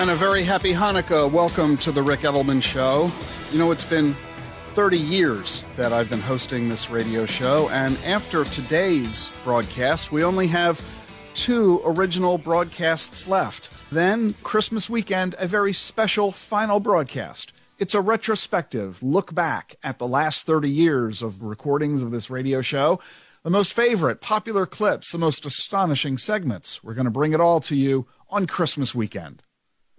And a very happy Hanukkah. Welcome to the Ric Edelman Show. You know, it's been 30 years that I've been hosting this radio show, and after today's broadcast, we only have two original broadcasts left. Then, Christmas weekend, a very special final broadcast. It's a retrospective look back at the last 30 years of recordings of this radio show, the most favorite, popular clips, the most astonishing segments. We're going to bring it all to you on Christmas weekend.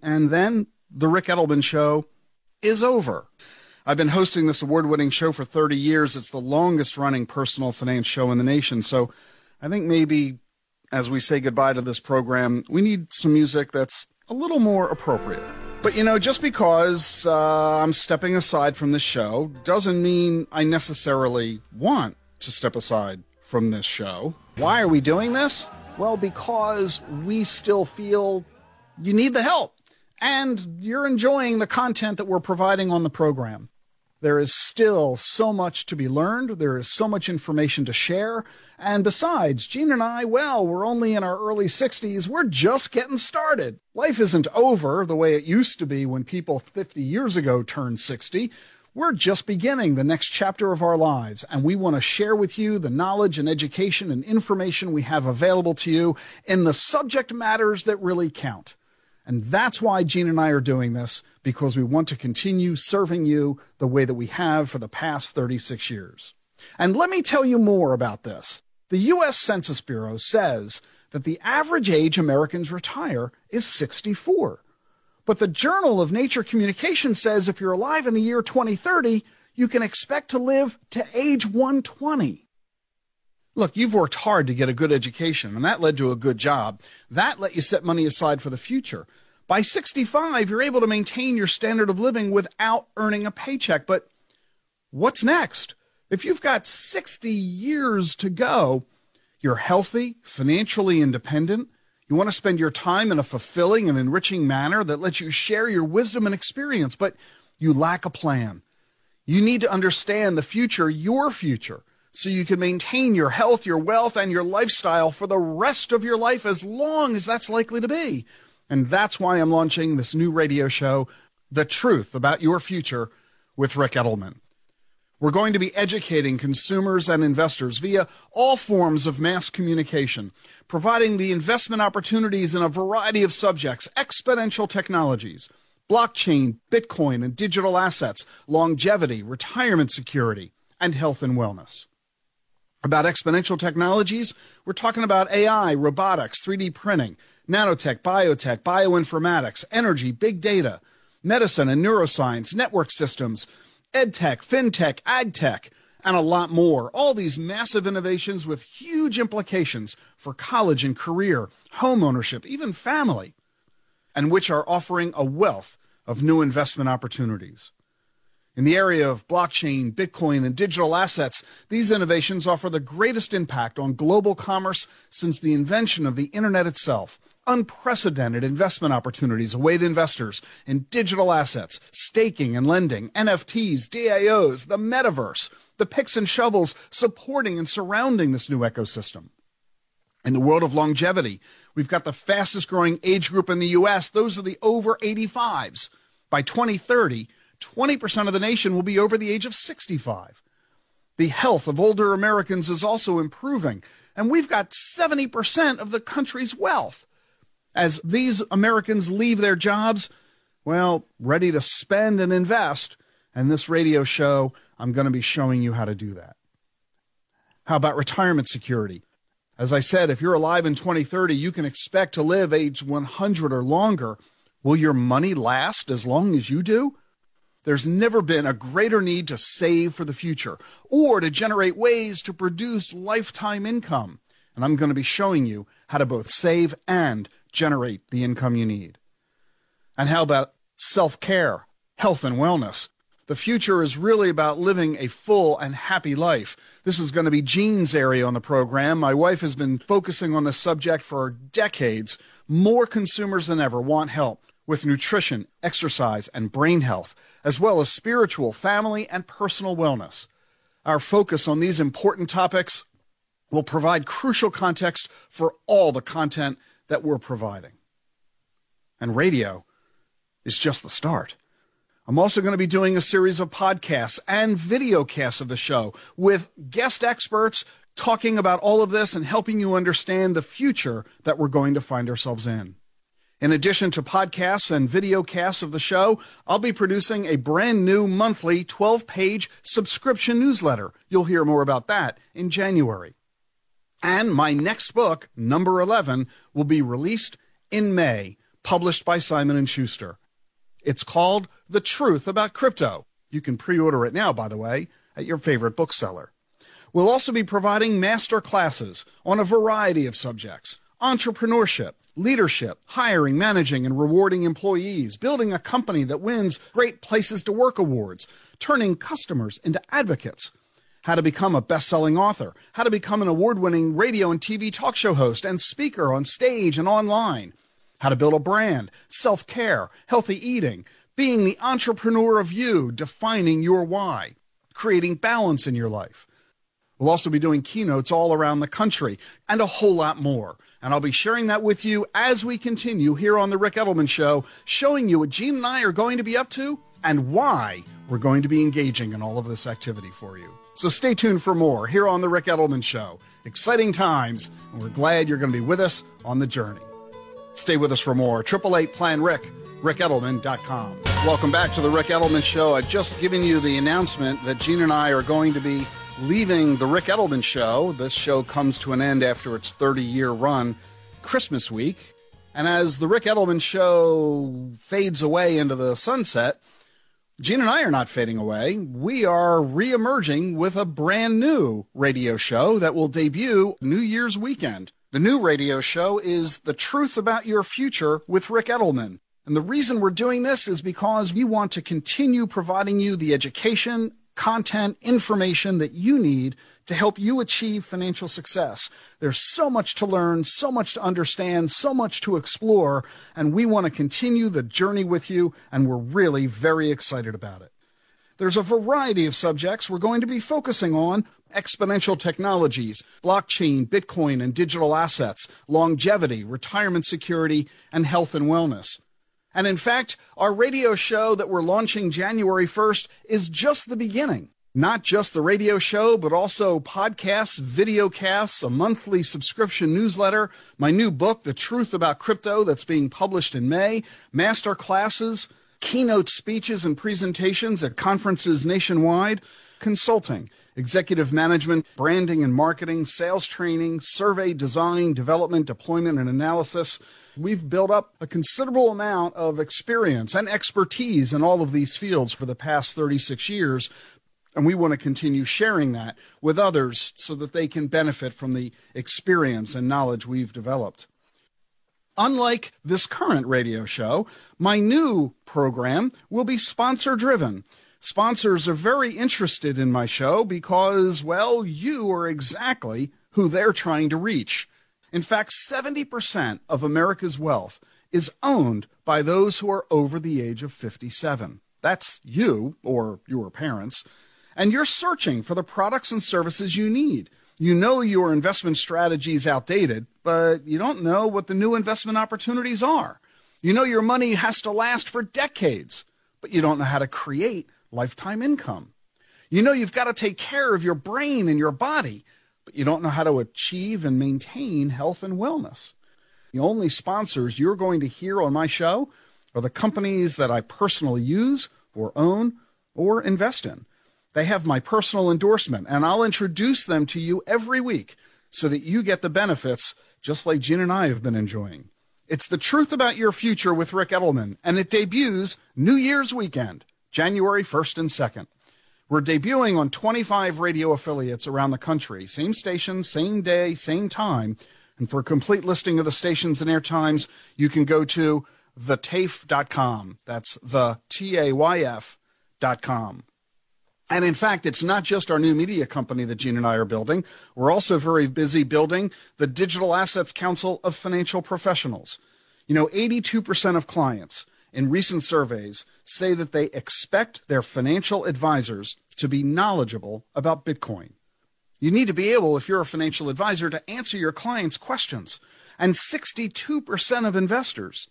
And then the Ric Edelman Show is over. I've been hosting this award winning show for 30 years. It's the longest running personal finance show in the nation. So I think maybe as we say goodbye to this program, we need some music that's a little more appropriate. But you know, just because uh, I'm stepping aside from this show doesn't mean I necessarily want to step aside from this show. Why are we doing this? Well, because we still feel you need the help and you're enjoying the content that we're providing on the program. There is still so much to be learned. There is so much information to share. And besides, Jean and I, well, we're only in our early 60s. We're just getting started. Life isn't over the way it used to be when people 50 years ago turned 60. We're just beginning the next chapter of our lives, and we want to share with you the knowledge and education and information we have available to you in the subject matters that really count. And that's why Jean and I are doing this, because we want to continue serving you the way that we have for the past 36 years. And let me tell you more about this. The U.S. Census Bureau says that the average age Americans retire is 64. But the Journal of Nature Communication says if you're alive in the year 2030, you can expect to live to age 120. Look, you've worked hard to get a good education, and that led to a good job. That let you set money aside for the future. By 65, you're able to maintain your standard of living without earning a paycheck. But what's next? If you've got 60 years to go, you're healthy, financially independent, you want to spend your time in a fulfilling and enriching manner that lets you share your wisdom and experience, but you lack a plan. You need to understand the future, your future so you can maintain your health, your wealth, and your lifestyle for the rest of your life as long as that's likely to be. And that's why I'm launching this new radio show, The Truth About Your Future with Ric Edelman. We're going to be educating consumers and investors via all forms of mass communication, providing the investment opportunities in a variety of subjects, exponential technologies, blockchain, Bitcoin and digital assets, longevity, retirement security, and health and wellness about exponential technologies, we're talking about AI, robotics, 3D printing, nanotech, biotech, bioinformatics, energy, big data, medicine and neuroscience, network systems, edtech, fintech, agtech, and a lot more. All these massive innovations with huge implications for college and career, home ownership, even family, and which are offering a wealth of new investment opportunities. In the area of blockchain, Bitcoin, and digital assets, these innovations offer the greatest impact on global commerce since the invention of the Internet itself. Unprecedented investment opportunities await investors in digital assets, staking and lending, NFTs, DAOs, the metaverse, the picks and shovels supporting and surrounding this new ecosystem. In the world of longevity, we've got the fastest growing age group in the US. Those are the over 85s. By 2030, 20% of the nation will be over the age of 65. The health of older Americans is also improving, and we've got 70% of the country's wealth. As these Americans leave their jobs, well, ready to spend and invest, and this radio show, I'm going to be showing you how to do that. How about retirement security? As I said, if you're alive in 2030, you can expect to live age 100 or longer. Will your money last as long as you do? There's never been a greater need to save for the future or to generate ways to produce lifetime income. And I'm going to be showing you how to both save and generate the income you need. And how about self care, health, and wellness? The future is really about living a full and happy life. This is going to be Jean's area on the program. My wife has been focusing on this subject for decades. More consumers than ever want help with nutrition, exercise, and brain health as well as spiritual, family, and personal wellness. Our focus on these important topics will provide crucial context for all the content that we're providing. And radio, is just the start. I'm also going to be doing a series of podcasts and videocasts of the show with guest experts talking about all of this and helping you understand the future that we're going to find ourselves in. In addition to podcasts and videocasts of the show, I'll be producing a brand new monthly 12 page subscription newsletter. You'll hear more about that in January. And my next book, number 11, will be released in May, published by Simon & Schuster. It's called The Truth About Crypto. You can pre-order it now, by the way, at your favorite bookseller. We'll also be providing master classes on a variety of subjects. Entrepreneurship, leadership, hiring, managing, and rewarding employees, building a company that wins Great Places to Work awards, turning customers into advocates, how to become a best selling author, how to become an award winning radio and TV talk show host and speaker on stage and online, how to build a brand, self care, healthy eating, being the entrepreneur of you, defining your why, creating balance in your life. We'll also be doing keynotes all around the country and a whole lot more. And I'll be sharing that with you as we continue here on The Ric Edelman Show, showing you what Jean and I are going to be up to and why we're going to be engaging in all of this activity for you. So stay tuned for more here on The Ric Edelman Show. Exciting times, and we're glad you're going to be with us on the journey. Stay with us for more. 888 Plan Ric, ricedelman.com. Welcome back to The Ric Edelman Show. I've just given you the announcement that Jean and I are going to be leaving The Ric Edelman Show. This show comes to an end after its 30 year run Christmas week. And as The Ric Edelman Show fades away into the sunset, Jean and I are not fading away. We are reemerging with a brand new radio show that will debut New Year's weekend. The new radio show is The Truth About Your Future with Ric Edelman. And the reason we're doing this is because we want to continue providing you the education, content, information that you need to help you achieve financial success. There's so much to learn, so much to understand, so much to explore, and we want to continue the journey with you, and we're really very excited about it. There's a variety of subjects we're going to be focusing on exponential technologies, blockchain, Bitcoin and digital assets, longevity, retirement security, and health and wellness. And in fact, our radio show that we're launching January 1st is just the beginning. Not just the radio show, but also podcasts, videocasts, a monthly subscription newsletter, my new book, The Truth About Crypto, that's being published in May, master classes, keynote speeches and presentations at conferences nationwide, consulting, executive management, branding and marketing, sales training, survey design, development, deployment, and analysis. We've built up a considerable amount of experience and expertise in all of these fields for the past 36 years, and we want to continue sharing that with others so that they can benefit from the experience and knowledge we've developed. Unlike this current radio show, my new program will be sponsor driven. Sponsors are very interested in my show because, well, you are exactly who they're trying to reach. In fact, 70% of America's wealth is owned by those who are over the age of 57. That's you or your parents and you're searching for the products and services you need. You know your investment strategy is outdated, but you don't know what the new investment opportunities are. You know your money has to last for decades, but you don't know how to create lifetime income. You know you've got to take care of your brain and your body, but you don't know how to achieve and maintain health and wellness. The only sponsors you're going to hear on my show are the companies that I personally use or own or invest in. They have my personal endorsement, and I'll introduce them to you every week so that you get the benefits just like Jean and I have been enjoying. It's The Truth About Your Future with Ric Edelman, and it debuts New Year's weekend, January 1st and 2nd. We're debuting on 25 radio affiliates around the country, same station, same day, same time. And for a complete listing of the stations and airtimes, you can go to thetayf.com. That's the T A Y F.com. And in fact, it's not just our new media company that Jean and I are building. We're also very busy building the Digital Assets Council of Financial Professionals. You know, 82% of clients in recent surveys say that they expect their financial advisors to be knowledgeable about Bitcoin. You need to be able, if you're a financial advisor, to answer your clients' questions. And 62% of investors,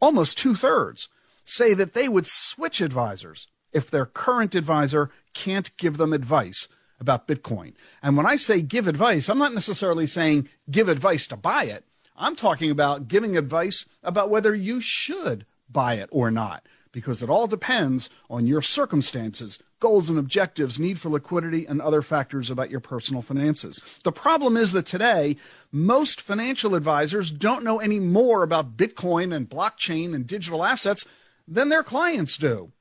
almost two thirds, say that they would switch advisors if their current advisor can't give them advice about Bitcoin. And when I say give advice, I'm not necessarily saying give advice to buy it. I'm talking about giving advice about whether you should buy it or not, because it all depends on your circumstances, goals and objectives, need for liquidity, and other factors about your personal finances. The problem is that today, most financial advisors don't know any more about Bitcoin and blockchain and digital assets than their clients do.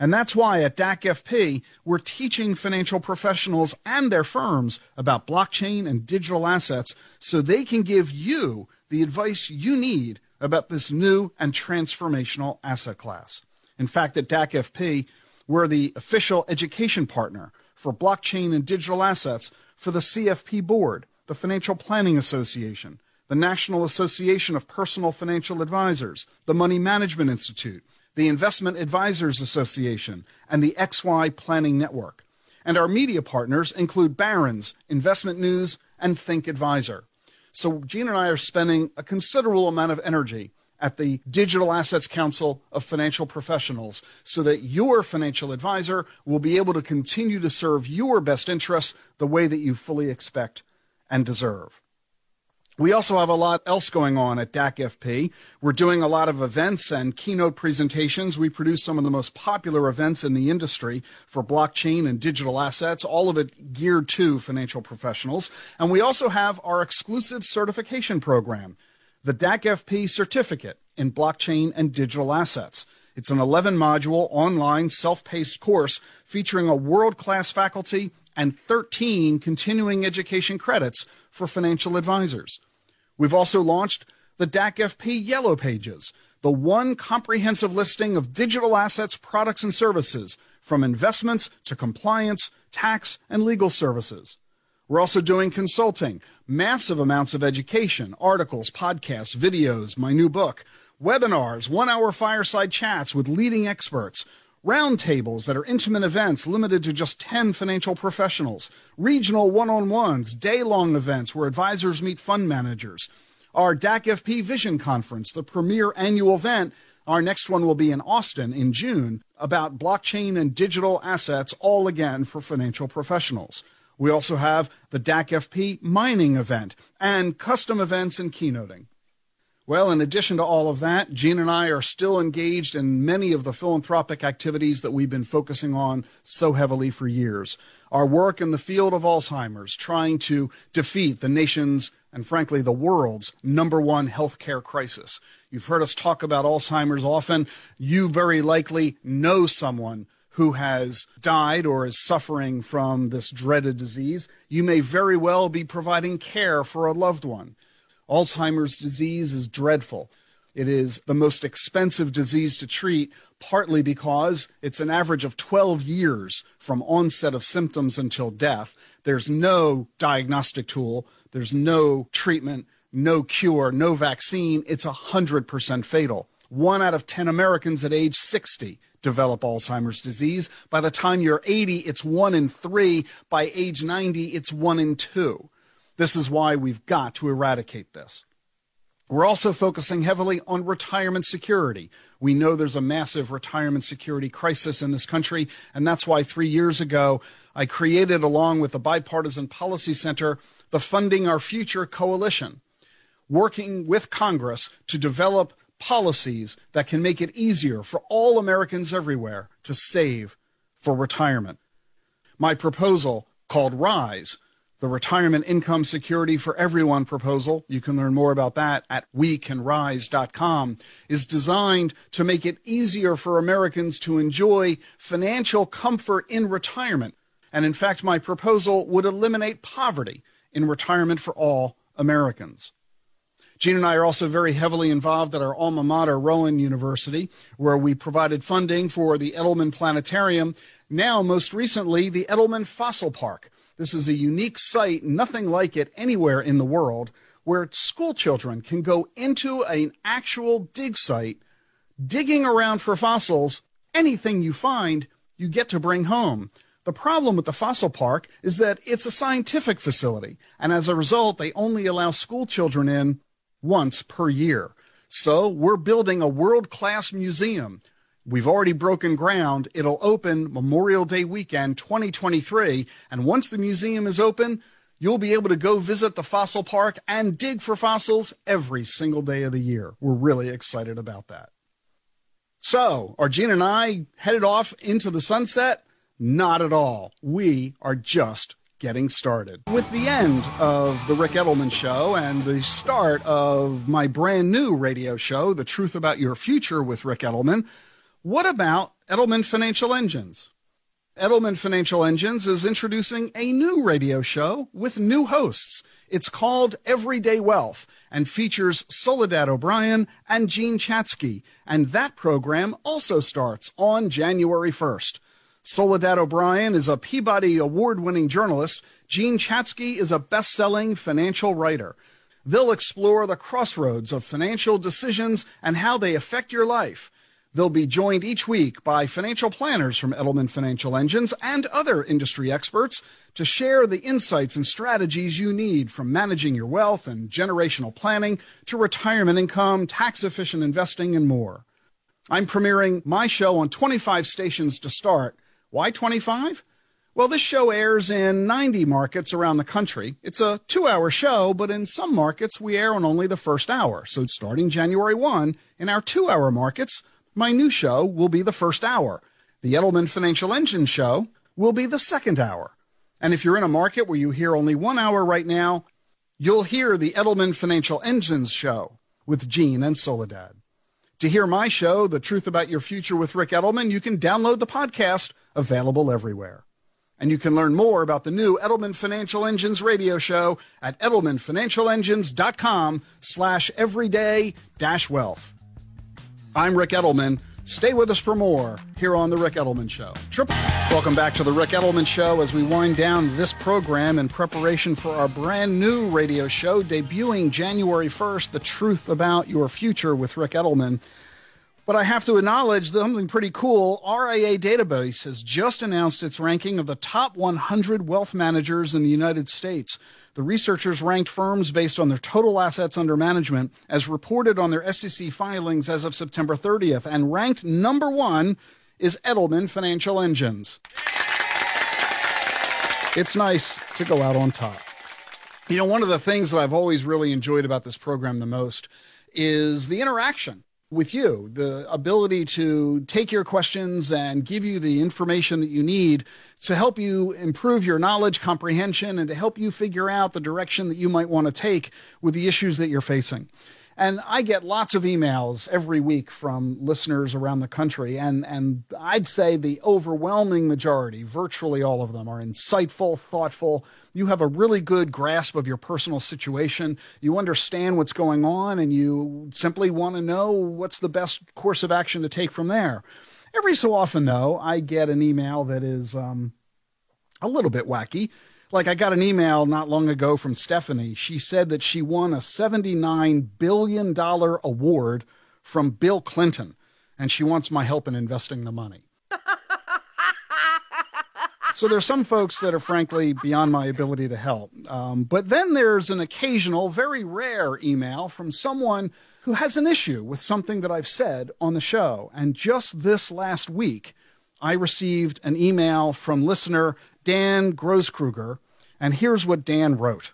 And that's why at DAC FP, we're teaching financial professionals and their firms about blockchain and digital assets so they can give you the advice you need about this new and transformational asset class. In fact, at DACFP, we're the official education partner for blockchain and digital assets for the CFP board, the Financial Planning Association, the National Association of Personal Financial Advisors, the Money Management Institute, the Investment Advisors Association, and the XY Planning Network. And our media partners include Barron's, Investment News, and Think Advisor. So Jean and I are spending a considerable amount of energy at the Digital Assets Council of Financial Professionals so that your financial advisor will be able to continue to serve your best interests the way that you fully expect and deserve. We also have a lot else going on at DAC FP. We're doing a lot of events and keynote presentations. We produce some of the most popular events in the industry for blockchain and digital assets, all of it geared to financial professionals. And we also have our exclusive certification program, the DAC FP Certificate in Blockchain and Digital Assets. It's an 11 module online self paced course featuring a world class faculty and 13 continuing education credits for financial advisors. We've also launched the DAC FP Yellow Pages, the one comprehensive listing of digital assets, products, and services, from investments to compliance, tax, and legal services. We're also doing consulting, massive amounts of education, articles, podcasts, videos, my new book, webinars, one hour fireside chats with leading experts, roundtables that are intimate events limited to just 10 financial professionals, regional one on ones, day long events where advisors meet fund managers, our DAC FP Vision Conference, the premier annual event. Our next one will be in Austin in June about blockchain and digital assets, all again for financial professionals. We also have the DAC FP mining event and custom events and keynoting. Well, in addition to all of that, Jean and I are still engaged in many of the philanthropic activities that we've been focusing on so heavily for years. Our work in the field of Alzheimer's, trying to defeat the nation's and frankly the world's number one healthcare crisis. You've heard us talk about Alzheimer's often. You very likely know someone who has died or is suffering from this dreaded disease. You may very well be providing care for a loved one. Alzheimer's disease is dreadful. It is the most expensive disease to treat, partly because it's an average of 12 years from onset of symptoms until death. There's no diagnostic tool, there's no treatment, no cure, no vaccine. It's 100% fatal. One out of 10 Americans at age 60 develop Alzheimer's disease. By the time you're 80, it's one in three. By age 90, it's one in two. This is why we've got to eradicate this. We're also focusing heavily on retirement security. We know there's a massive retirement security crisis in this country, and that's why three years ago I created, along with the Bipartisan Policy Center, the Funding Our Future Coalition, working with Congress to develop policies that can make it easier for all Americans everywhere to save for retirement. My proposal, called RISE, the Retirement Income Security for Everyone proposal, you can learn more about that at wecanrise.com, is designed to make it easier for Americans to enjoy financial comfort in retirement. And in fact, my proposal would eliminate poverty in retirement for all Americans. Jean and I are also very heavily involved at our alma mater, Rowan University, where we provided funding for the Edelman Planetarium, now most recently the Edelman Fossil Park this is a unique site, nothing like it anywhere in the world, where school children can go into an actual dig site, digging around for fossils. Anything you find, you get to bring home. The problem with the fossil park is that it's a scientific facility, and as a result, they only allow school children in once per year. So we're building a world class museum We've already broken ground. It'll open Memorial Day weekend 2023. And once the museum is open, you'll be able to go visit the fossil park and dig for fossils every single day of the year. We're really excited about that. So, are Jean and I headed off into the sunset? Not at all. We are just getting started. With the end of The Ric Edelman Show and the start of my brand new radio show, The Truth About Your Future with Ric Edelman, what about Edelman Financial Engines? Edelman Financial Engines is introducing a new radio show with new hosts. It's called Everyday Wealth and features Soledad O'Brien and Jean Chatzky. And that program also starts on January 1st. Soledad O'Brien is a Peabody Award winning journalist. Jean Chatzky is a best selling financial writer. They'll explore the crossroads of financial decisions and how they affect your life. They'll be joined each week by financial planners from Edelman Financial Engines and other industry experts to share the insights and strategies you need from managing your wealth and generational planning to retirement income, tax efficient investing, and more. I'm premiering my show on 25 stations to start why 25? Well, this show airs in 90 markets around the country. It's a two hour show, but in some markets we air on only the first hour. So starting January 1, in our two hour markets, my new show will be the first hour. The Edelman Financial Engine show will be the second hour. And if you're in a market where you hear only one hour right now, you'll hear the Edelman Financial Engines show with Jean and Soledad. To hear my show, The Truth About Your Future with Ric Edelman, you can download the podcast available everywhere. And you can learn more about the new Edelman Financial Engines radio show at edelmanfinancialengines.com slash everyday dash wealth. I'm Ric Edelman. Stay with us for more here on The Ric Edelman Show. Triple. Welcome back to The Ric Edelman Show as we wind down this program in preparation for our brand new radio show debuting January 1st, The Truth About Your Future with Ric Edelman. But I have to acknowledge something pretty cool. RIA Database has just announced its ranking of the top 100 wealth managers in the United States. The researchers ranked firms based on their total assets under management as reported on their SEC filings as of September 30th. And ranked number one is Edelman Financial Engines. It's nice to go out on top. You know, one of the things that I've always really enjoyed about this program the most is the interaction with you, the ability to take your questions and give you the information that you need to help you improve your knowledge comprehension and to help you figure out the direction that you might want to take with the issues that you're facing. And I get lots of emails every week from listeners around the country. And, and I'd say the overwhelming majority, virtually all of them, are insightful, thoughtful. You have a really good grasp of your personal situation. You understand what's going on, and you simply want to know what's the best course of action to take from there. Every so often, though, I get an email that is um, a little bit wacky like I got an email not long ago from Stephanie. She said that she won a $79 billion award from Bill Clinton, and she wants my help in investing the money. so there's some folks that are frankly beyond my ability to help. Um, but then there's an occasional, very rare email from someone who has an issue with something that I've said on the show. And just this last week, I received an email from listener Dan Grosskruger, and here's what Dan wrote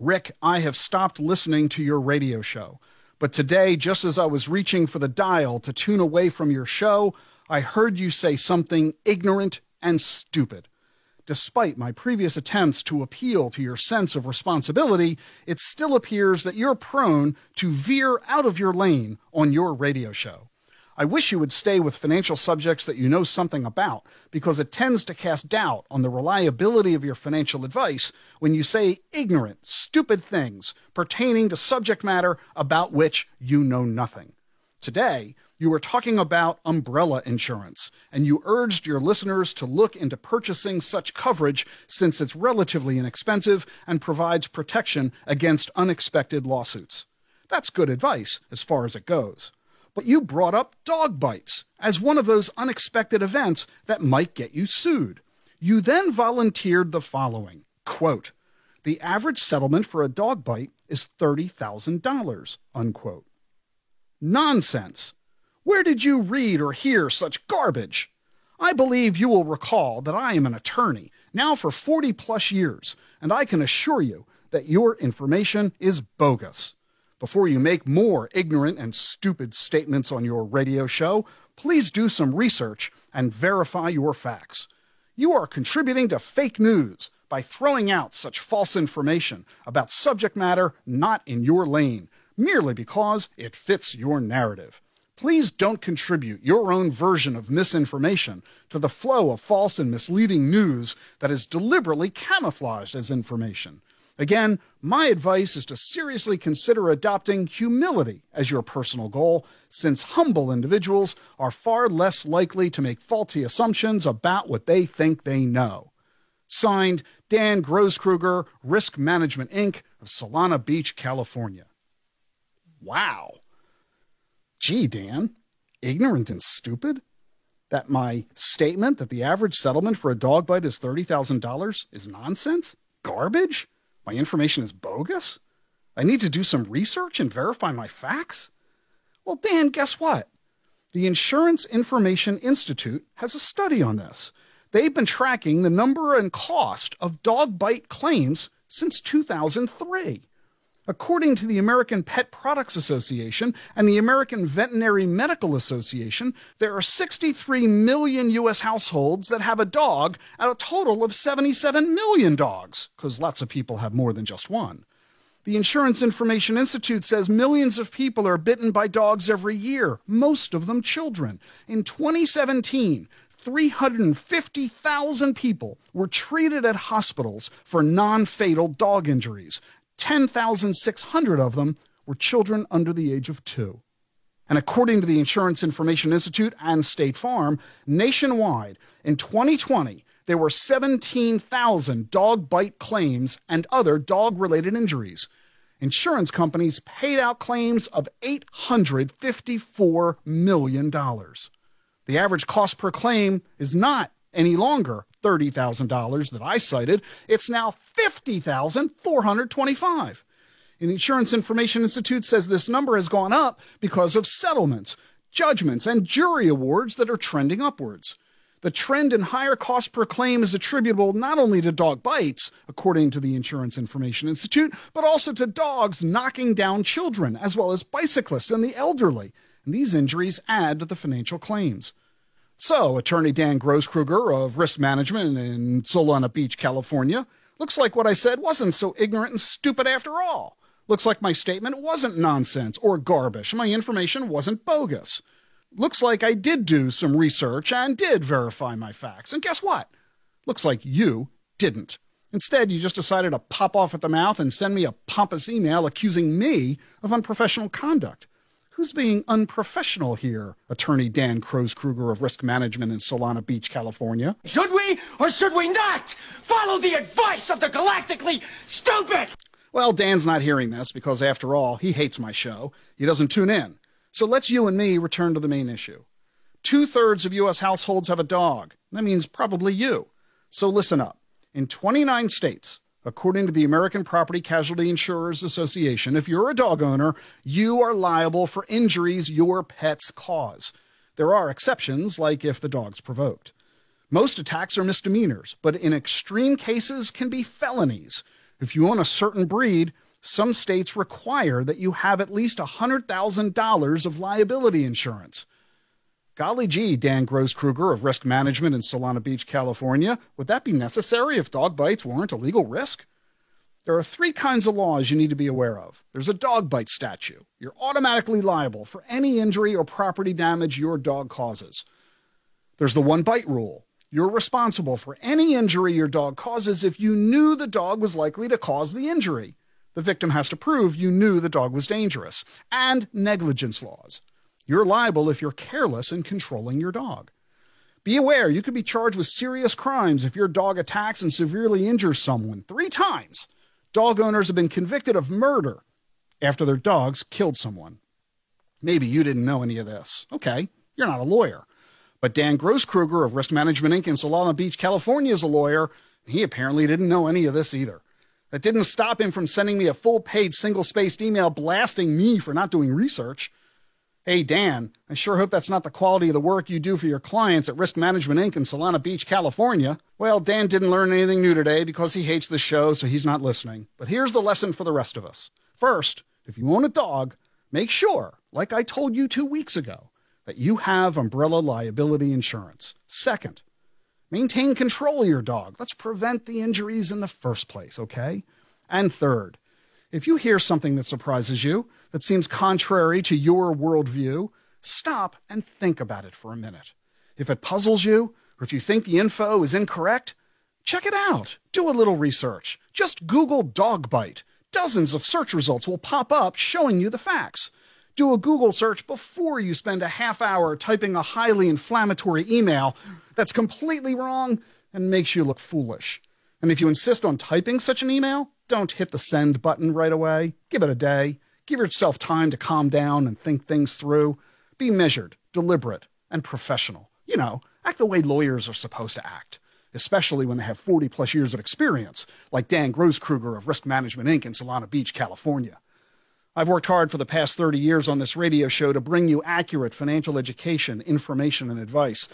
Ric, I have stopped listening to your radio show. But today, just as I was reaching for the dial to tune away from your show, I heard you say something ignorant and stupid. Despite my previous attempts to appeal to your sense of responsibility, it still appears that you're prone to veer out of your lane on your radio show. I wish you would stay with financial subjects that you know something about, because it tends to cast doubt on the reliability of your financial advice when you say ignorant, stupid things pertaining to subject matter about which you know nothing. Today, you were talking about umbrella insurance, and you urged your listeners to look into purchasing such coverage since it's relatively inexpensive and provides protection against unexpected lawsuits. That's good advice as far as it goes but you brought up dog bites as one of those unexpected events that might get you sued. You then volunteered the following quote, The average settlement for a dog bite is $30,000, unquote. Nonsense. Where did you read or hear such garbage? I believe you will recall that I am an attorney, now for 40 plus years, and I can assure you that your information is bogus. Before you make more ignorant and stupid statements on your radio show, please do some research and verify your facts. You are contributing to fake news by throwing out such false information about subject matter not in your lane, merely because it fits your narrative. Please don't contribute your own version of misinformation to the flow of false and misleading news that is deliberately camouflaged as information. Again, my advice is to seriously consider adopting humility as your personal goal, since humble individuals are far less likely to make faulty assumptions about what they think they know. Signed, Dan Grosskruger, Risk Management Inc. of Solana Beach, California. Wow. Gee, Dan, ignorant and stupid? That my statement that the average settlement for a dog bite is $30,000 is nonsense? Garbage? My information is bogus? I need to do some research and verify my facts? Well, Dan, guess what? The Insurance Information Institute has a study on this. They've been tracking the number and cost of dog bite claims since 2003. According to the American Pet Products Association and the American Veterinary Medical Association, there are 63 million U.S. households that have a dog out of a total of 77 million dogs, because lots of people have more than just one. The Insurance Information Institute says millions of people are bitten by dogs every year, most of them children. In 2017, 350,000 people were treated at hospitals for non fatal dog injuries. 10,600 of them were children under the age of two. And according to the Insurance Information Institute and State Farm, nationwide in 2020, there were 17,000 dog bite claims and other dog related injuries. Insurance companies paid out claims of $854 million. The average cost per claim is not any longer $30,000 that I cited. It's now 50,425. The Insurance Information Institute says this number has gone up because of settlements, judgments, and jury awards that are trending upwards. The trend in higher cost per claim is attributable not only to dog bites, according to the Insurance Information Institute, but also to dogs knocking down children, as well as bicyclists and the elderly and these injuries add to the financial claims. So, attorney Dan Grosskruger of Risk Management in Solana Beach, California, looks like what I said wasn't so ignorant and stupid after all. Looks like my statement wasn't nonsense or garbage. My information wasn't bogus. Looks like I did do some research and did verify my facts. And guess what? Looks like you didn't. Instead, you just decided to pop off at the mouth and send me a pompous email accusing me of unprofessional conduct. Who's being unprofessional here? Attorney Dan Grosskruger of Risk Management in Solana Beach, California. Should we or should we not follow the advice of the galactically stupid? Well, Dan's not hearing this because, after all, he hates my show. He doesn't tune in. So let's you and me return to the main issue. Two thirds of U.S. households have a dog. That means probably you. So listen up. In 29 states, According to the American Property Casualty Insurers Association, if you're a dog owner, you are liable for injuries your pets cause. There are exceptions, like if the dog's provoked. Most attacks are misdemeanors, but in extreme cases can be felonies. If you own a certain breed, some states require that you have at least $100,000 of liability insurance. Golly gee, Dan Gross Grosskruger of Risk Management in Solana Beach, California. Would that be necessary if dog bites weren't a legal risk? There are three kinds of laws you need to be aware of. There's a dog bite statute. You're automatically liable for any injury or property damage your dog causes. There's the one bite rule. You're responsible for any injury your dog causes if you knew the dog was likely to cause the injury. The victim has to prove you knew the dog was dangerous. And negligence laws. You're liable if you're careless in controlling your dog. Be aware you could be charged with serious crimes if your dog attacks and severely injures someone. Three times, dog owners have been convicted of murder after their dogs killed someone. Maybe you didn't know any of this. Okay, you're not a lawyer. But Dan Grosskruger of Risk Management Inc. in Solana Beach, California is a lawyer. He apparently didn't know any of this either. That didn't stop him from sending me a full page single spaced email blasting me for not doing research. Hey, Dan, I sure hope that's not the quality of the work you do for your clients at Risk Management Inc. in Solana Beach, California. Well, Dan didn't learn anything new today because he hates the show, so he's not listening. But here's the lesson for the rest of us. First, if you own a dog, make sure, like I told you two weeks ago, that you have umbrella liability insurance. Second, maintain control of your dog. Let's prevent the injuries in the first place, okay? And third, if you hear something that surprises you, that seems contrary to your worldview, stop and think about it for a minute. If it puzzles you, or if you think the info is incorrect, check it out. Do a little research. Just Google dog bite. Dozens of search results will pop up showing you the facts. Do a Google search before you spend a half hour typing a highly inflammatory email that's completely wrong and makes you look foolish. And if you insist on typing such an email, don't hit the send button right away. Give it a day. Give yourself time to calm down and think things through. Be measured, deliberate, and professional. You know, act the way lawyers are supposed to act, especially when they have 40 plus years of experience, like Dan Grosskruger of Risk Management Inc. in Solana Beach, California. I've worked hard for the past 30 years on this radio show to bring you accurate financial education, information, and advice.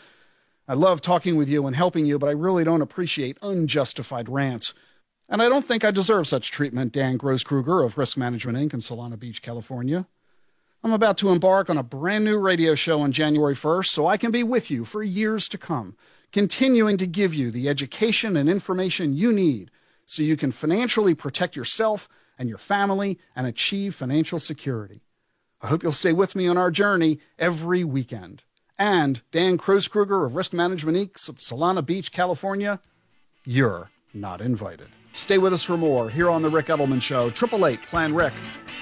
I love talking with you and helping you, but I really don't appreciate unjustified rants. And I don't think I deserve such treatment, Dan Grosskruger of Risk Management Inc. in Solana Beach, California. I'm about to embark on a brand new radio show on January 1st so I can be with you for years to come, continuing to give you the education and information you need so you can financially protect yourself and your family and achieve financial security. I hope you'll stay with me on our journey every weekend. And Dan Grosskruger of Risk Management Inc. of Solana Beach, California, you're not invited. Stay with us for more here on The Ric Edelman Show. 888 Plan Ric,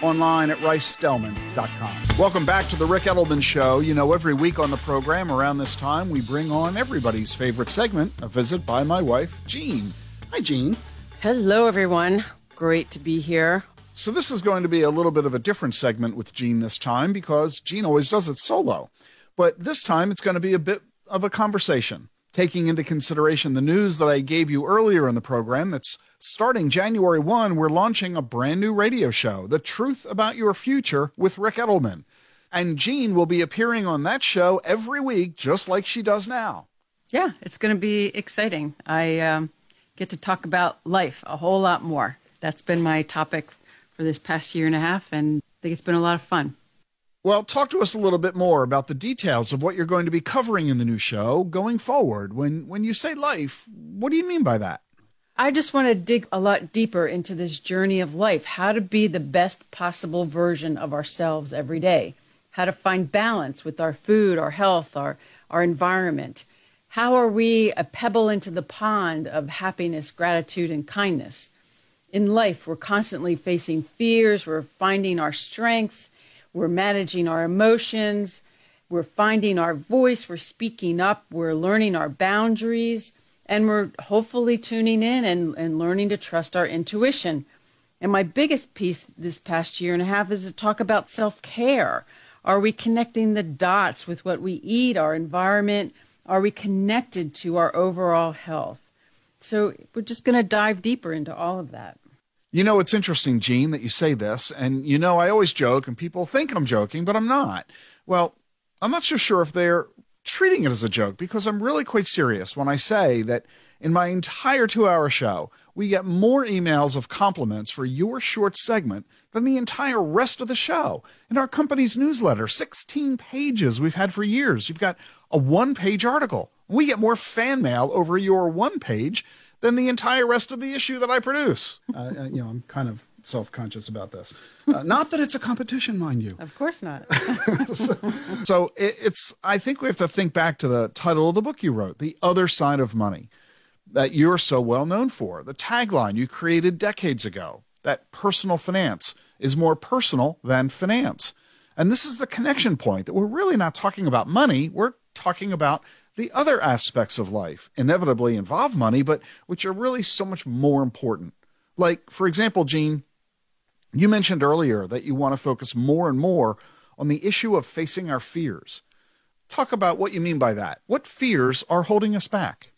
online at ricedelman.com. Welcome back to The Ric Edelman Show. You know, every week on the program around this time, we bring on everybody's favorite segment, a visit by my wife, Jean. Hi, Jean. Hello, everyone. Great to be here. So, this is going to be a little bit of a different segment with Jean this time because Jean always does it solo. But this time, it's going to be a bit of a conversation taking into consideration the news that I gave you earlier in the program that's starting January 1, we're launching a brand new radio show, The Truth About Your Future with Ric Edelman. And Jean will be appearing on that show every week, just like she does now. Yeah, it's going to be exciting. I um, get to talk about life a whole lot more. That's been my topic for this past year and a half, and I think it's been a lot of fun. Well, talk to us a little bit more about the details of what you're going to be covering in the new show going forward. When when you say life, what do you mean by that? I just want to dig a lot deeper into this journey of life, how to be the best possible version of ourselves every day, how to find balance with our food, our health, our our environment. How are we a pebble into the pond of happiness, gratitude, and kindness? In life, we're constantly facing fears, we're finding our strengths, we're managing our emotions. We're finding our voice. We're speaking up. We're learning our boundaries. And we're hopefully tuning in and, and learning to trust our intuition. And my biggest piece this past year and a half is to talk about self care. Are we connecting the dots with what we eat, our environment? Are we connected to our overall health? So we're just going to dive deeper into all of that. You know, it's interesting, Jean, that you say this. And you know, I always joke, and people think I'm joking, but I'm not. Well, I'm not so sure if they're treating it as a joke because I'm really quite serious when I say that in my entire two hour show, we get more emails of compliments for your short segment than the entire rest of the show. In our company's newsletter, 16 pages we've had for years. You've got a one page article. We get more fan mail over your one page than the entire rest of the issue that I produce. Uh, uh you know, I'm kind of self-conscious about this. Uh, not that it's a competition, mind you. Of course not. so, so it, it's. I think we have to think back to the title of the book you wrote, "The Other Side of Money," that you're so well known for. The tagline you created decades ago that personal finance is more personal than finance. And this is the connection point that we're really not talking about money. We're talking about the other aspects of life inevitably involve money, but which are really so much more important. Like, for example, Jean, you mentioned earlier that you want to focus more and more on the issue of facing our fears. Talk about what you mean by that. What fears are holding us back?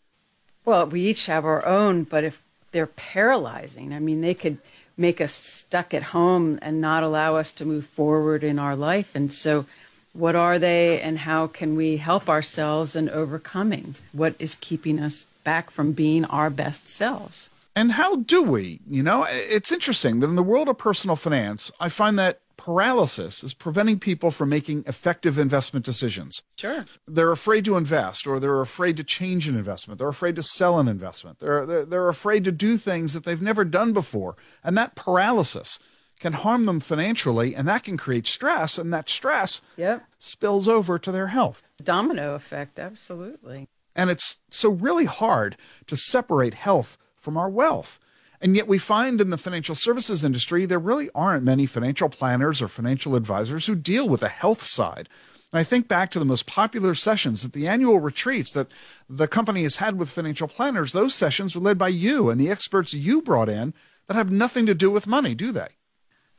Well, we each have our own, but if they're paralyzing, I mean, they could make us stuck at home and not allow us to move forward in our life. And so What are they, and how can we help ourselves in overcoming what is keeping us back from being our best selves? And how do we? You know, it's interesting that in the world of personal finance, I find that paralysis is preventing people from making effective investment decisions. Sure. They're afraid to invest or they're afraid to change an investment. They're afraid to sell an investment. They're, they're, they're afraid to do things that they've never done before. And that paralysis can harm them financially and that can create stress and that stress yep. spills over to their health. Domino effect, absolutely. And it's so really hard to separate health from our wealth. And yet we find in the financial services industry there really aren't many financial planners or financial advisors who deal with the health side. And I think back to the most popular sessions at the annual retreats that the company has had with financial planners. Those sessions were led by you and the experts you brought in that have nothing to do with money, do they?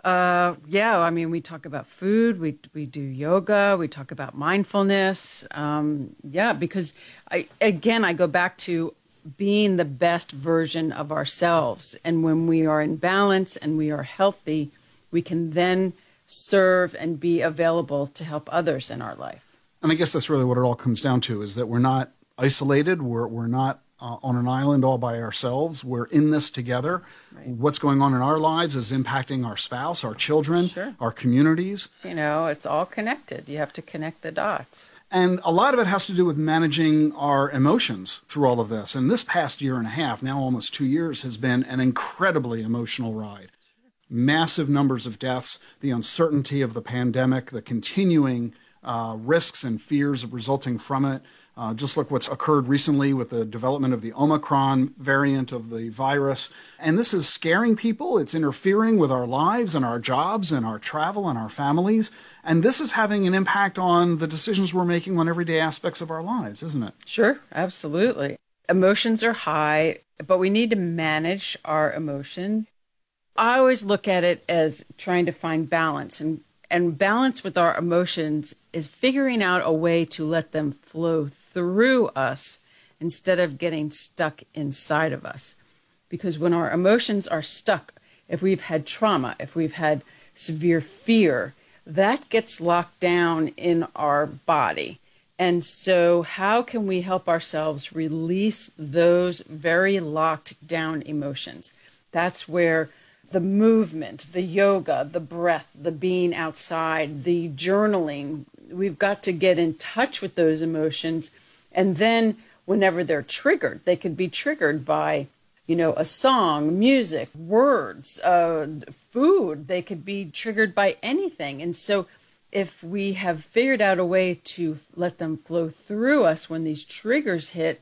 Uh, yeah, I mean, we talk about food, we we do yoga, we talk about mindfulness. Um, yeah, because I again, I go back to being the best version of ourselves, and when we are in balance and we are healthy, we can then serve and be available to help others in our life. And I guess that's really what it all comes down to: is that we're not isolated, we're we're not uh, on an island all by ourselves. We're in this together. Right. What's going on in our lives is impacting our spouse, our children, sure. our communities. You know, it's all connected. You have to connect the dots. And a lot of it has to do with managing our emotions through all of this. And this past year and a half, now almost two years, has been an incredibly emotional ride. Massive numbers of deaths, the uncertainty of the pandemic, the continuing uh, risks and fears resulting from it, uh, just look what's occurred recently with the development of the Omicron variant of the virus. And this is scaring people. It's interfering with our lives and our jobs and our travel and our families. And this is having an impact on the decisions we're making on everyday aspects of our lives, isn't it? Sure, absolutely. Emotions are high, but we need to manage our emotion. I always look at it as trying to find balance and and balance with our emotions is figuring out a way to let them flow through us instead of getting stuck inside of us. Because when our emotions are stuck, if we've had trauma, if we've had severe fear, that gets locked down in our body. And so, how can we help ourselves release those very locked down emotions? That's where the movement, the yoga, the breath, the being outside, the journaling, we've got to get in touch with those emotions and then whenever they're triggered, they could be triggered by, you know, a song, music, words, uh, food. They could be triggered by anything. And so if we have figured out a way to let them flow through us when these triggers hit,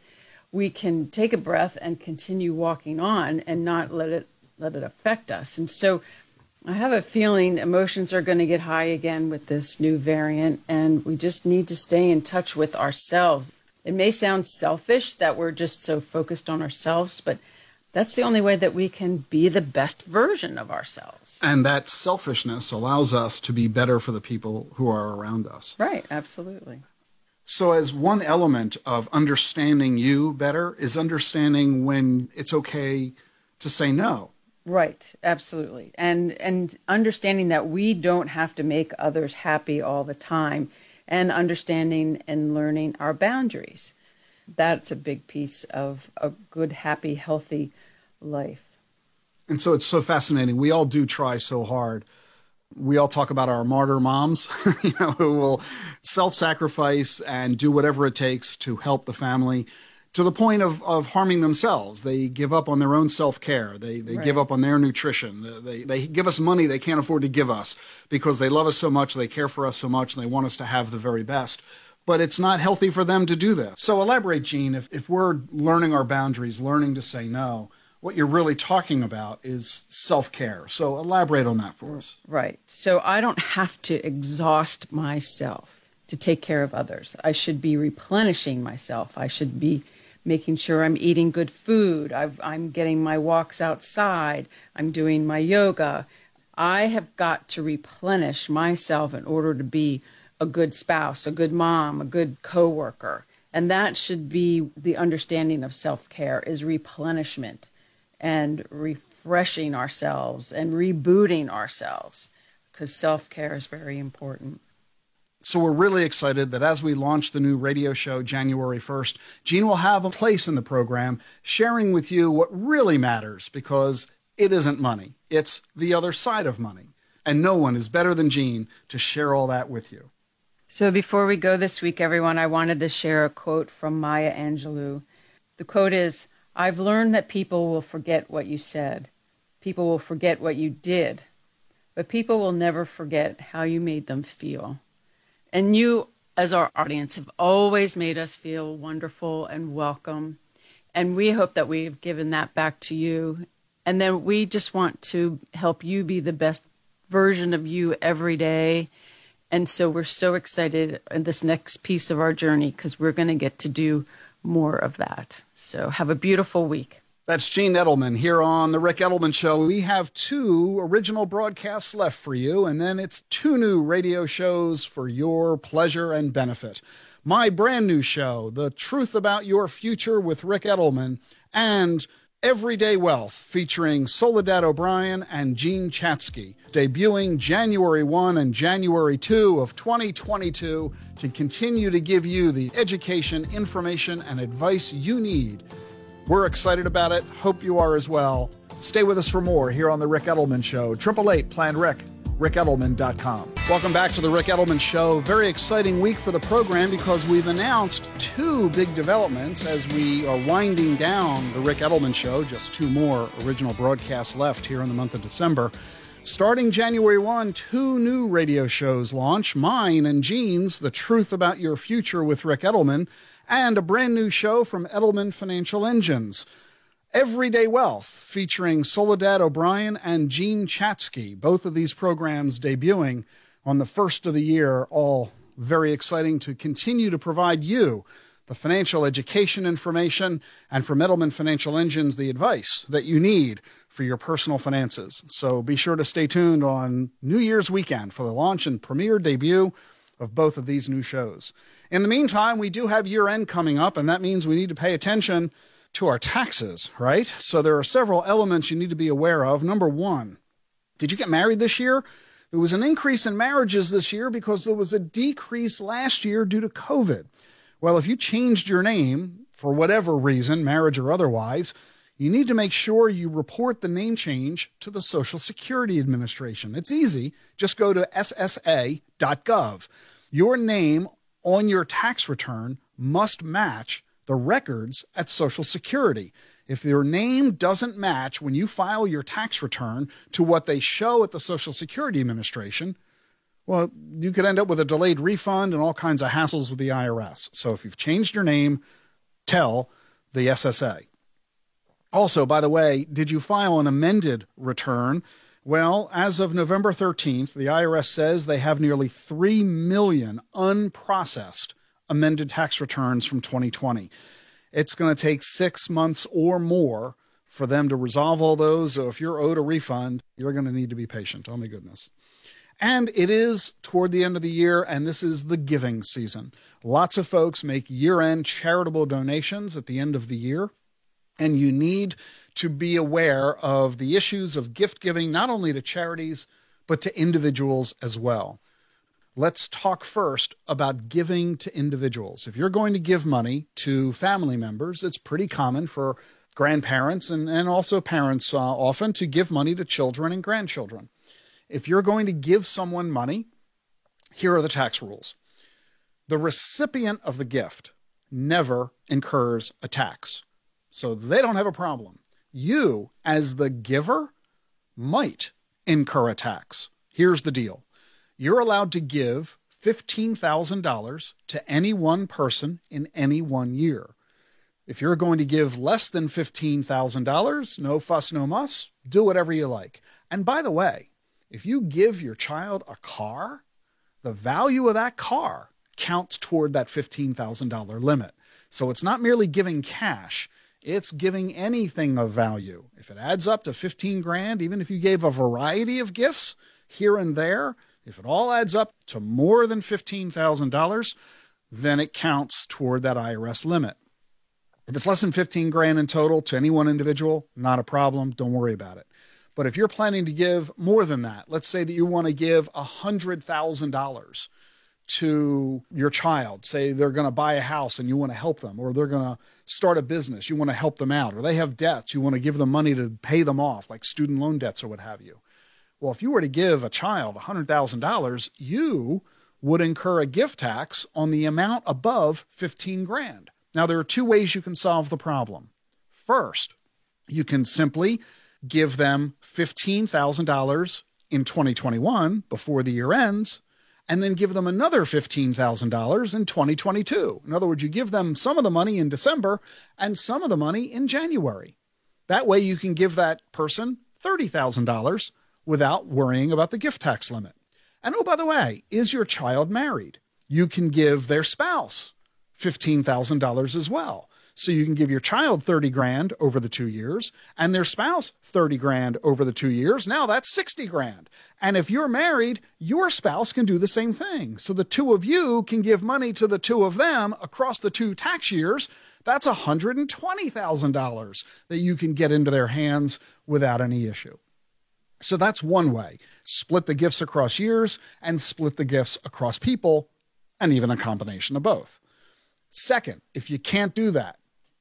we can take a breath and continue walking on and not let it let it affect us. And so I have a feeling emotions are going to get high again with this new variant and we just need to stay in touch with ourselves. It may sound selfish that we're just so focused on ourselves, but that's the only way that we can be the best version of ourselves. And that selfishness allows us to be better for the people who are around us. Right, absolutely. So, as one element of understanding you better is understanding when it's okay to say no. Right, absolutely. And and understanding that we don't have to make others happy all the time and understanding and learning our boundaries. That's a big piece of a good, happy, healthy life. And so it's so fascinating. We all do try so hard. We all talk about our martyr moms, you know, who will self-sacrifice and do whatever it takes to help the family to the point of, of harming themselves. They give up on their own self care. They, they right. give up on their nutrition. They, they give us money they can't afford to give us because they love us so much, they care for us so much, and they want us to have the very best. But it's not healthy for them to do that. So elaborate, Jean, if, if we're learning our boundaries, learning to say no, what you're really talking about is self care. So elaborate on that for us. Right. So I don't have to exhaust myself to take care of others. I should be replenishing myself. I should be making sure I'm eating good food. i am getting my walks outside. I'm doing my yoga. I have got to replenish myself in order to be a good spouse, a good mom, a good coworker. And that should be the understanding of self-care is replenishment and refreshing ourselves and rebooting ourselves because self-care is very important. So we're really excited that as we launch the new radio show January 1st, Jean will have a place in the program sharing with you what really matters because it isn't money. It's the other side of money. And no one is better than Jean to share all that with you. So before we go this week, everyone, I wanted to share a quote from Maya Angelou. The quote is I've learned that people will forget what you said, people will forget what you did, but people will never forget how you made them feel. And you, as our audience, have always made us feel wonderful and welcome. And we hope that we've given that back to you. And then we just want to help you be the best version of you every day. And so we're so excited in this next piece of our journey because we're going to get to do more of that. So have a beautiful week. That's Jean Edelman here on The Ric Edelman Show. We have two original broadcasts left for you, and then it's two new radio shows for your pleasure and benefit. My brand new show, The Truth About Your Future with Ric Edelman, and Everyday Wealth featuring Soledad O'Brien and Jean Chatzky, debuting January 1 and January 2 of 2022 to continue to give you the education, information, and advice you need we're excited about it. Hope you are as well. Stay with us for more here on The Ric Edelman Show. 888 Plan Ric, ricedelman.com. Welcome back to The Ric Edelman Show. Very exciting week for the program because we've announced two big developments as we are winding down The Ric Edelman Show. Just two more original broadcasts left here in the month of December. Starting January 1, two new radio shows launch mine and Jean's The Truth About Your Future with Ric Edelman and a brand new show from Edelman Financial Engines. Everyday Wealth, featuring Soledad O'Brien and Jean Chatzky, Both of these programs debuting on the first of the year, all very exciting to continue to provide you the financial education information and from Edelman Financial Engines, the advice that you need for your personal finances. So be sure to stay tuned on New Year's weekend for the launch and premiere debut of both of these new shows. In the meantime, we do have year end coming up, and that means we need to pay attention to our taxes, right? So there are several elements you need to be aware of. Number one, did you get married this year? There was an increase in marriages this year because there was a decrease last year due to COVID. Well, if you changed your name for whatever reason, marriage or otherwise, you need to make sure you report the name change to the Social Security Administration. It's easy. Just go to ssa.gov. Your name on your tax return must match the records at Social Security. If your name doesn't match when you file your tax return to what they show at the Social Security Administration, well, you could end up with a delayed refund and all kinds of hassles with the IRS. So if you've changed your name, tell the SSA. Also, by the way, did you file an amended return? Well, as of November 13th, the IRS says they have nearly 3 million unprocessed amended tax returns from 2020. It's going to take six months or more for them to resolve all those. So if you're owed a refund, you're going to need to be patient. Oh, my goodness. And it is toward the end of the year, and this is the giving season. Lots of folks make year end charitable donations at the end of the year, and you need to be aware of the issues of gift giving, not only to charities, but to individuals as well. Let's talk first about giving to individuals. If you're going to give money to family members, it's pretty common for grandparents and, and also parents uh, often to give money to children and grandchildren. If you're going to give someone money, here are the tax rules. The recipient of the gift never incurs a tax, so they don't have a problem you, as the giver, might incur a tax. Here's the deal you're allowed to give $15,000 to any one person in any one year. If you're going to give less than $15,000, no fuss, no muss, do whatever you like. And by the way, if you give your child a car, the value of that car counts toward that $15,000 limit. So it's not merely giving cash, it's giving anything of value. If it adds up to 15 grand, even if you gave a variety of gifts here and there, if it all adds up to more than $15,000, then it counts toward that IRS limit. If it's less than 15 grand in total to any one individual, not a problem. Don't worry about it. But if you're planning to give more than that, let's say that you want to give $100,000 to your child. Say they're going to buy a house and you want to help them, or they're going to start a business, you want to help them out, or they have debts, you want to give them money to pay them off, like student loan debts or what have you. Well, if you were to give a child $100,000, you would incur a gift tax on the amount above 15 grand. Now, there are two ways you can solve the problem. First, you can simply give them $15,000 in 2021 before the year ends, and then give them another $15,000 in 2022. In other words, you give them some of the money in December and some of the money in January. That way, you can give that person $30,000 without worrying about the gift tax limit. And oh, by the way, is your child married? You can give their spouse $15,000 as well. So you can give your child 30 grand over the two years and their spouse 30 grand over the two years. Now that's 60 grand. And if you're married, your spouse can do the same thing. So the two of you can give money to the two of them across the two tax years. That's $120,000 that you can get into their hands without any issue. So that's one way. Split the gifts across years and split the gifts across people, and even a combination of both. Second, if you can't do that,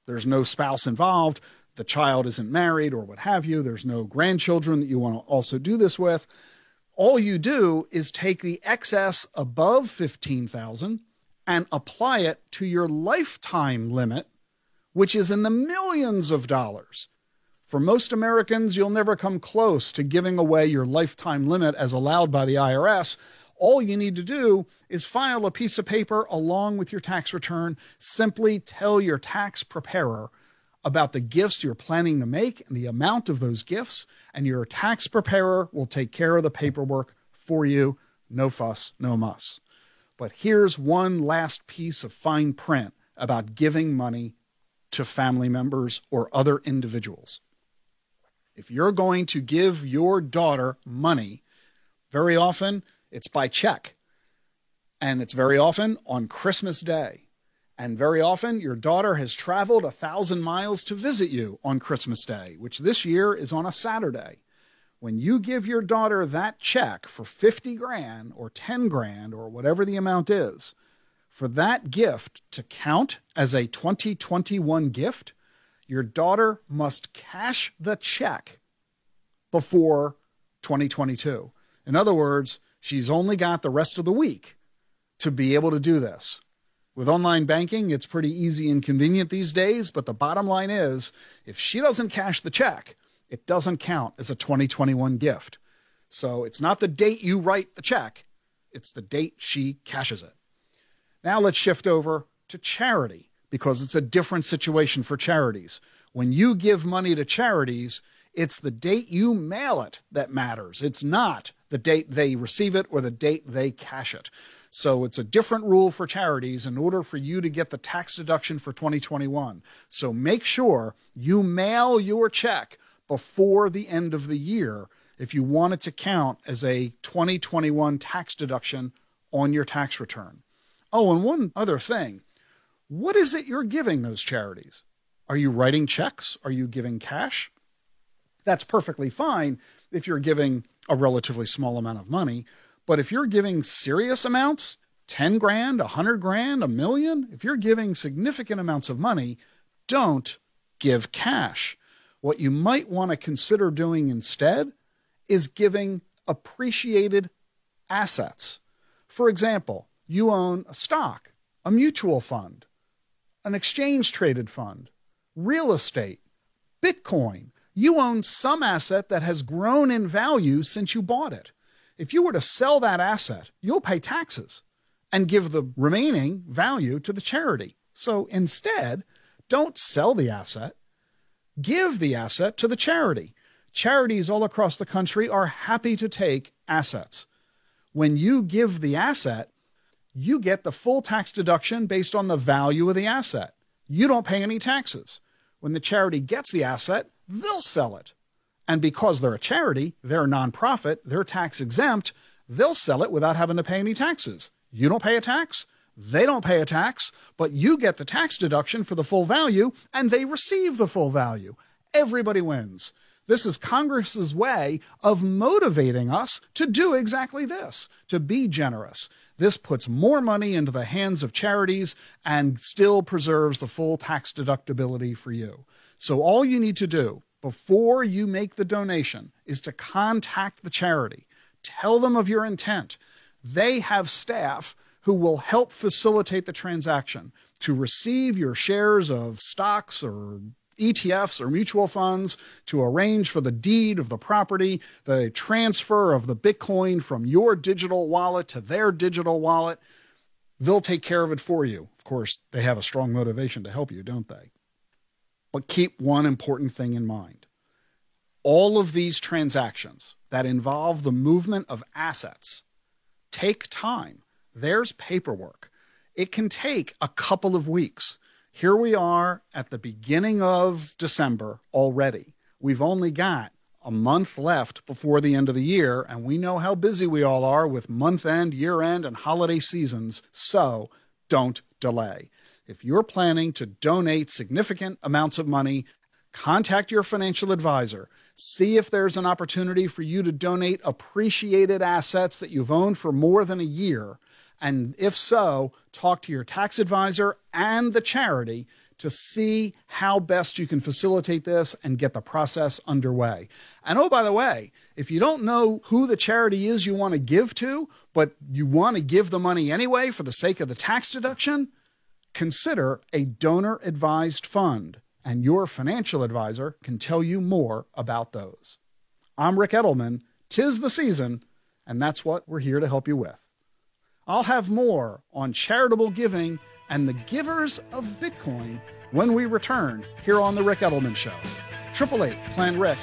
there's no spouse involved, the child isn't married or what have you, there's no grandchildren that you want to also do this with. All you do is take the excess above 15,000 and apply it to your lifetime limit, which is in the millions of dollars. For most Americans, you'll never come close to giving away your lifetime limit as allowed by the IRS. All you need to do is file a piece of paper along with your tax return. Simply tell your tax preparer about the gifts you're planning to make and the amount of those gifts, and your tax preparer will take care of the paperwork for you. No fuss, no muss. But here's one last piece of fine print about giving money to family members or other individuals. If you're going to give your daughter money, very often it's by check. And it's very often on Christmas Day. And very often your daughter has traveled a thousand miles to visit you on Christmas Day, which this year is on a Saturday. When you give your daughter that check for 50 grand or 10 grand or whatever the amount is, for that gift to count as a 2021 gift, your daughter must cash the check before 2022. In other words, she's only got the rest of the week to be able to do this. With online banking, it's pretty easy and convenient these days, but the bottom line is if she doesn't cash the check, it doesn't count as a 2021 gift. So it's not the date you write the check, it's the date she cashes it. Now let's shift over to charity because it's a different situation for charities. When you give money to charities, it's the date you mail it that matters. It's not the date they receive it or the date they cash it. So it's a different rule for charities in order for you to get the tax deduction for 2021. So make sure you mail your check before the end of the year if you want it to count as a 2021 tax deduction on your tax return. Oh, and one other thing what is it you're giving those charities? Are you writing checks? Are you giving cash? That's perfectly fine if you're giving a relatively small amount of money. But if you're giving serious amounts, 10 grand, 100 grand, a million, if you're giving significant amounts of money, don't give cash. What you might want to consider doing instead is giving appreciated assets. For example, you own a stock, a mutual fund, an exchange traded fund, real estate, Bitcoin. You own some asset that has grown in value since you bought it. If you were to sell that asset, you'll pay taxes and give the remaining value to the charity. So instead, don't sell the asset, give the asset to the charity. Charities all across the country are happy to take assets. When you give the asset, you get the full tax deduction based on the value of the asset. You don't pay any taxes. When the charity gets the asset, they'll sell it. And because they're a charity, they're a nonprofit, they're tax exempt, they'll sell it without having to pay any taxes. You don't pay a tax, they don't pay a tax, but you get the tax deduction for the full value and they receive the full value. Everybody wins. This is Congress's way of motivating us to do exactly this, to be generous. This puts more money into the hands of charities and still preserves the full tax deductibility for you. So all you need to do before you make the donation is to contact the charity. Tell them of your intent. They have staff who will help facilitate the transaction to receive your shares of stocks or ETFs or mutual funds to arrange for the deed of the property, the transfer of the Bitcoin from your digital wallet to their digital wallet. They'll take care of it for you. Of course, they have a strong motivation to help you, don't they? But keep one important thing in mind. All of these transactions that involve the movement of assets take time. There's paperwork. It can take a couple of weeks. Here we are at the beginning of December already. We've only got a month left before the end of the year, and we know how busy we all are with month end, year end, and holiday seasons. So don't delay. If you're planning to donate significant amounts of money, contact your financial advisor. See if there's an opportunity for you to donate appreciated assets that you've owned for more than a year and if so, talk to your tax advisor and the charity to see how best you can facilitate this and get the process underway. And oh, by the way, if you don't know who the charity is you want to give to, but you want to give the money anyway for the sake of the tax deduction, consider a donor advised fund, and your financial advisor can tell you more about those. I'm Ric Edelman. Tis the season, and that's what we're here to help you with. I'll have more on charitable giving and the givers of Bitcoin when we return here on The Ric Edelman Show. 888 Plan Ric,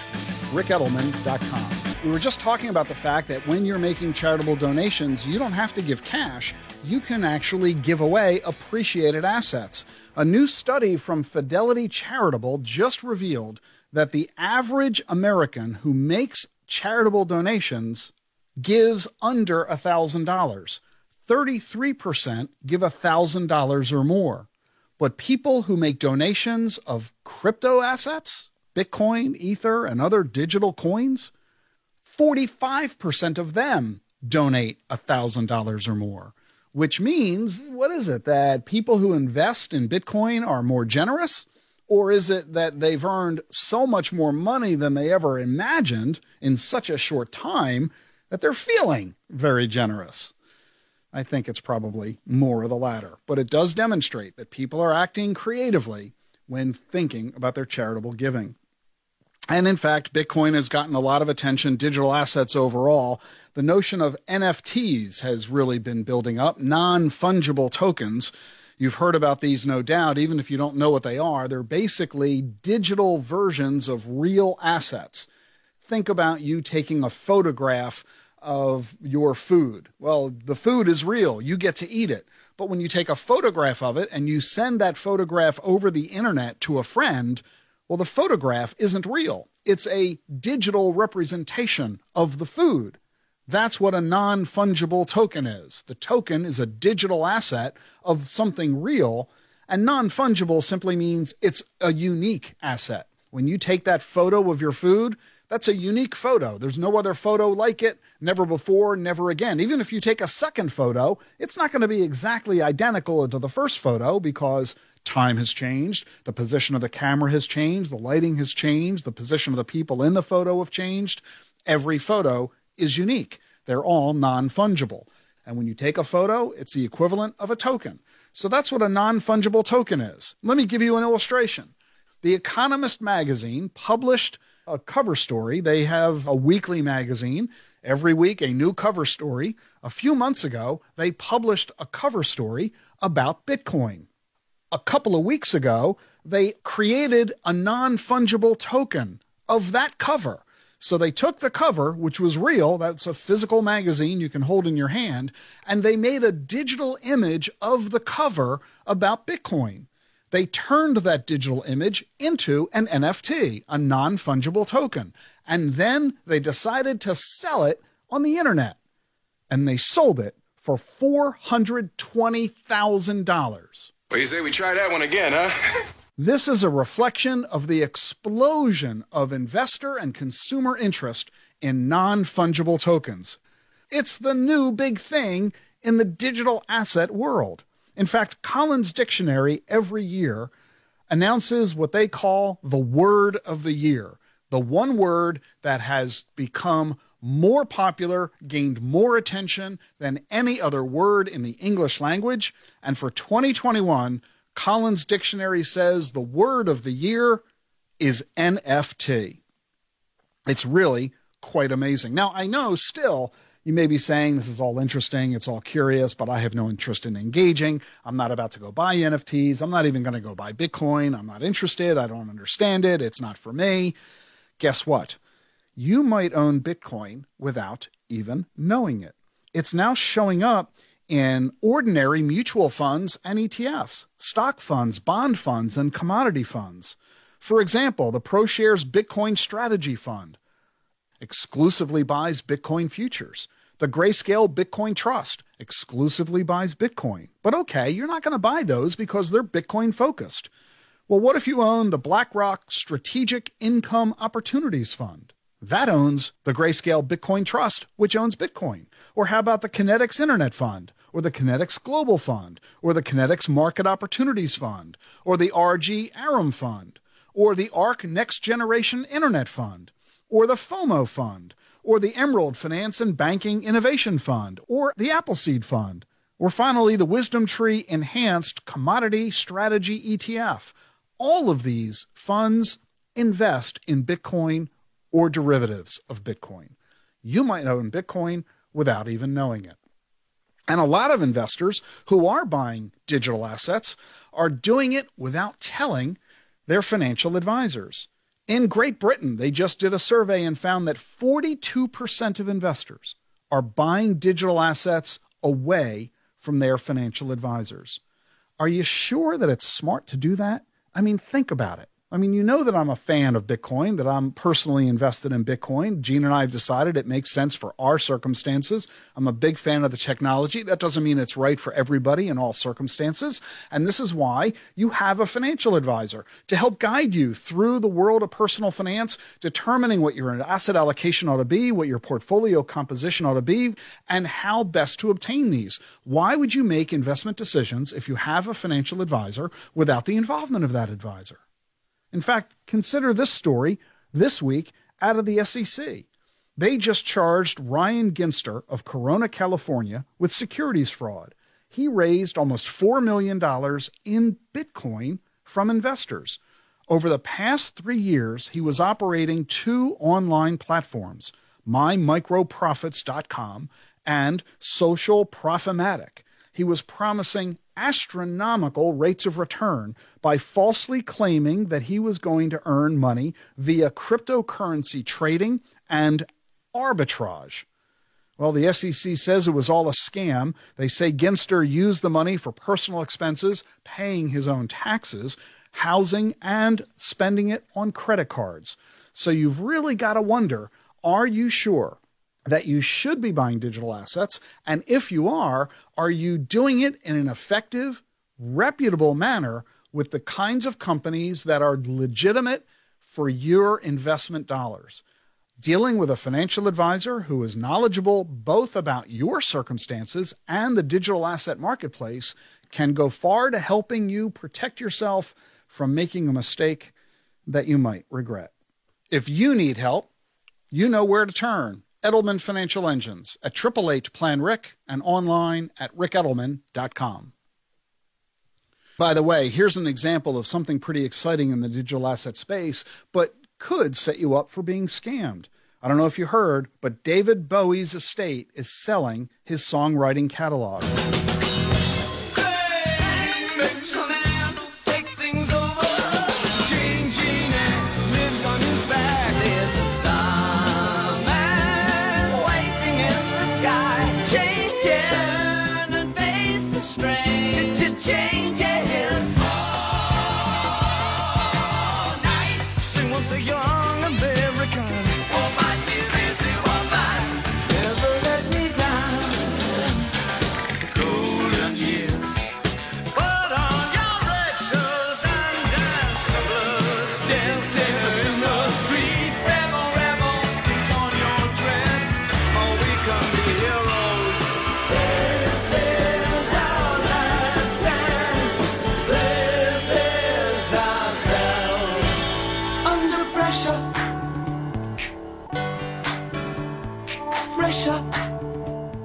ricedelman.com. We were just talking about the fact that when you're making charitable donations, you don't have to give cash. You can actually give away appreciated assets. A new study from Fidelity Charitable just revealed that the average American who makes charitable donations gives under $1,000. 33% give $1,000 or more. But people who make donations of crypto assets, Bitcoin, Ether, and other digital coins, 45% of them donate $1,000 or more, which means, what is it, that people who invest in Bitcoin are more generous? Or is it that they've earned so much more money than they ever imagined in such a short time that they're feeling very generous? I think it's probably more of the latter. But it does demonstrate that people are acting creatively when thinking about their charitable giving. And in fact, Bitcoin has gotten a lot of attention, digital assets overall. The notion of NFTs has really been building up, non fungible tokens. You've heard about these, no doubt, even if you don't know what they are. They're basically digital versions of real assets. Think about you taking a photograph of your food. Well, the food is real. You get to eat it. But when you take a photograph of it and you send that photograph over the internet to a friend, well, the photograph isn't real. It's a digital representation of the food. That's what a non fungible token is. The token is a digital asset of something real, and non fungible simply means it's a unique asset. When you take that photo of your food, that's a unique photo. There's no other photo like it, never before, never again. Even if you take a second photo, it's not going to be exactly identical to the first photo because time has changed, the position of the camera has changed, the lighting has changed, the position of the people in the photo have changed. Every photo is unique. They're all non fungible. And when you take a photo, it's the equivalent of a token. So that's what a non fungible token is. Let me give you an illustration. The Economist magazine published a cover story. They have a weekly magazine. Every week, a new cover story. A few months ago, they published a cover story about Bitcoin. A couple of weeks ago, they created a non fungible token of that cover. So they took the cover, which was real, that's a physical magazine you can hold in your hand, and they made a digital image of the cover about Bitcoin they turned that digital image into an NFT, a non fungible token. And then they decided to sell it on the internet. And they sold it for $420,000. Well, you say we try that one again, huh? This is a reflection of the explosion of investor and consumer interest in non fungible tokens. It's the new big thing in the digital asset world. In fact, Collins Dictionary every year announces what they call the word of the year, the one word that has become more popular, gained more attention than any other word in the English language. And for 2021, Collins Dictionary says the word of the year is NFT. It's really quite amazing. Now, I know still you may be saying this is all interesting, it's all curious, but I have no interest in engaging. I'm not about to go buy NFTs. I'm not even going to go buy Bitcoin. I'm not interested. I don't understand it. It's not for me. Guess what? You might own Bitcoin without even knowing it. It's now showing up in ordinary mutual funds and ETFs, stock funds, bond funds, and commodity funds. For example, the ProShares Bitcoin Strategy Fund exclusively buys Bitcoin futures. The Grayscale Bitcoin Trust exclusively buys Bitcoin. But okay, you're not going to buy those because they're Bitcoin focused. Well, what if you own the BlackRock Strategic Income Opportunities Fund? That owns the Grayscale Bitcoin Trust, which owns Bitcoin. Or how about the Kinetics Internet Fund, or the Kinetics Global Fund, or the Kinetics Market Opportunities Fund, or the RG Arum Fund, or the ARK Next Generation Internet Fund, or the FOMO Fund, or the Emerald Finance and Banking Innovation Fund, or the Appleseed Fund, or finally the Wisdom Tree Enhanced Commodity Strategy ETF. All of these funds invest in Bitcoin or derivatives of Bitcoin. You might own Bitcoin without even knowing it. And a lot of investors who are buying digital assets are doing it without telling their financial advisors. In Great Britain, they just did a survey and found that 42% of investors are buying digital assets away from their financial advisors. Are you sure that it's smart to do that? I mean, think about it. I mean, you know that I'm a fan of Bitcoin, that I'm personally invested in Bitcoin. Jean and I have decided it makes sense for our circumstances. I'm a big fan of the technology. That doesn't mean it's right for everybody in all circumstances. And this is why you have a financial advisor to help guide you through the world of personal finance, determining what your asset allocation ought to be, what your portfolio composition ought to be, and how best to obtain these. Why would you make investment decisions if you have a financial advisor without the involvement of that advisor? In fact, consider this story this week out of the SEC. They just charged Ryan Ginster of Corona, California, with securities fraud. He raised almost $4 million in Bitcoin from investors. Over the past three years, he was operating two online platforms, mymicroprofits.com and Social Profitmatic. He was promising astronomical rates of return by falsely claiming that he was going to earn money via cryptocurrency trading and arbitrage. Well, the SEC says it was all a scam. They say Ginster used the money for personal expenses, paying his own taxes, housing, and spending it on credit cards. So you've really got to wonder are you sure that you should be buying digital assets? And if you are, are you doing it in an effective, reputable manner with the kinds of companies that are legitimate for your investment dollars? Dealing with a financial advisor who is knowledgeable both about your circumstances and the digital asset marketplace can go far to helping you protect yourself from making a mistake that you might regret. If you need help, you know where to turn Edelman Financial Engines at 888 Plan Ric and online at ricedelman.com. By the way, here's an example of something pretty exciting in the digital asset space, but could set you up for being scammed. I don't know if you heard, but David Bowie's estate is selling his songwriting catalog.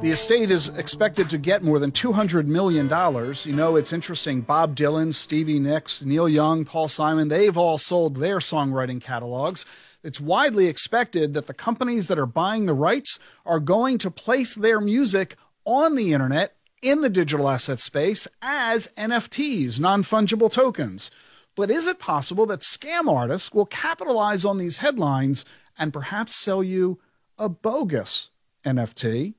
The estate is expected to get more than $200 million. You know, it's interesting. Bob Dylan, Stevie Nicks, Neil Young, Paul Simon, they've all sold their songwriting catalogs. It's widely expected that the companies that are buying the rights are going to place their music on the internet in the digital asset space as NFTs, non fungible tokens. But is it possible that scam artists will capitalize on these headlines and perhaps sell you a bogus NFT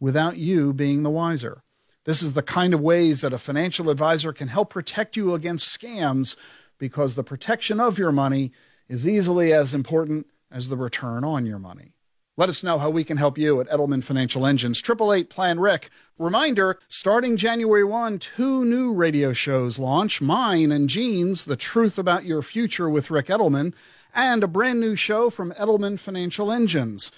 without you being the wiser? This is the kind of ways that a financial advisor can help protect you against scams because the protection of your money is easily as important as the return on your money. Let us know how we can help you at Edelman Financial Engines. 888 Plan Ric. Reminder starting January 1, two new radio shows launch mine and Jean's The Truth About Your Future with Ric Edelman, and a brand new show from Edelman Financial Engines.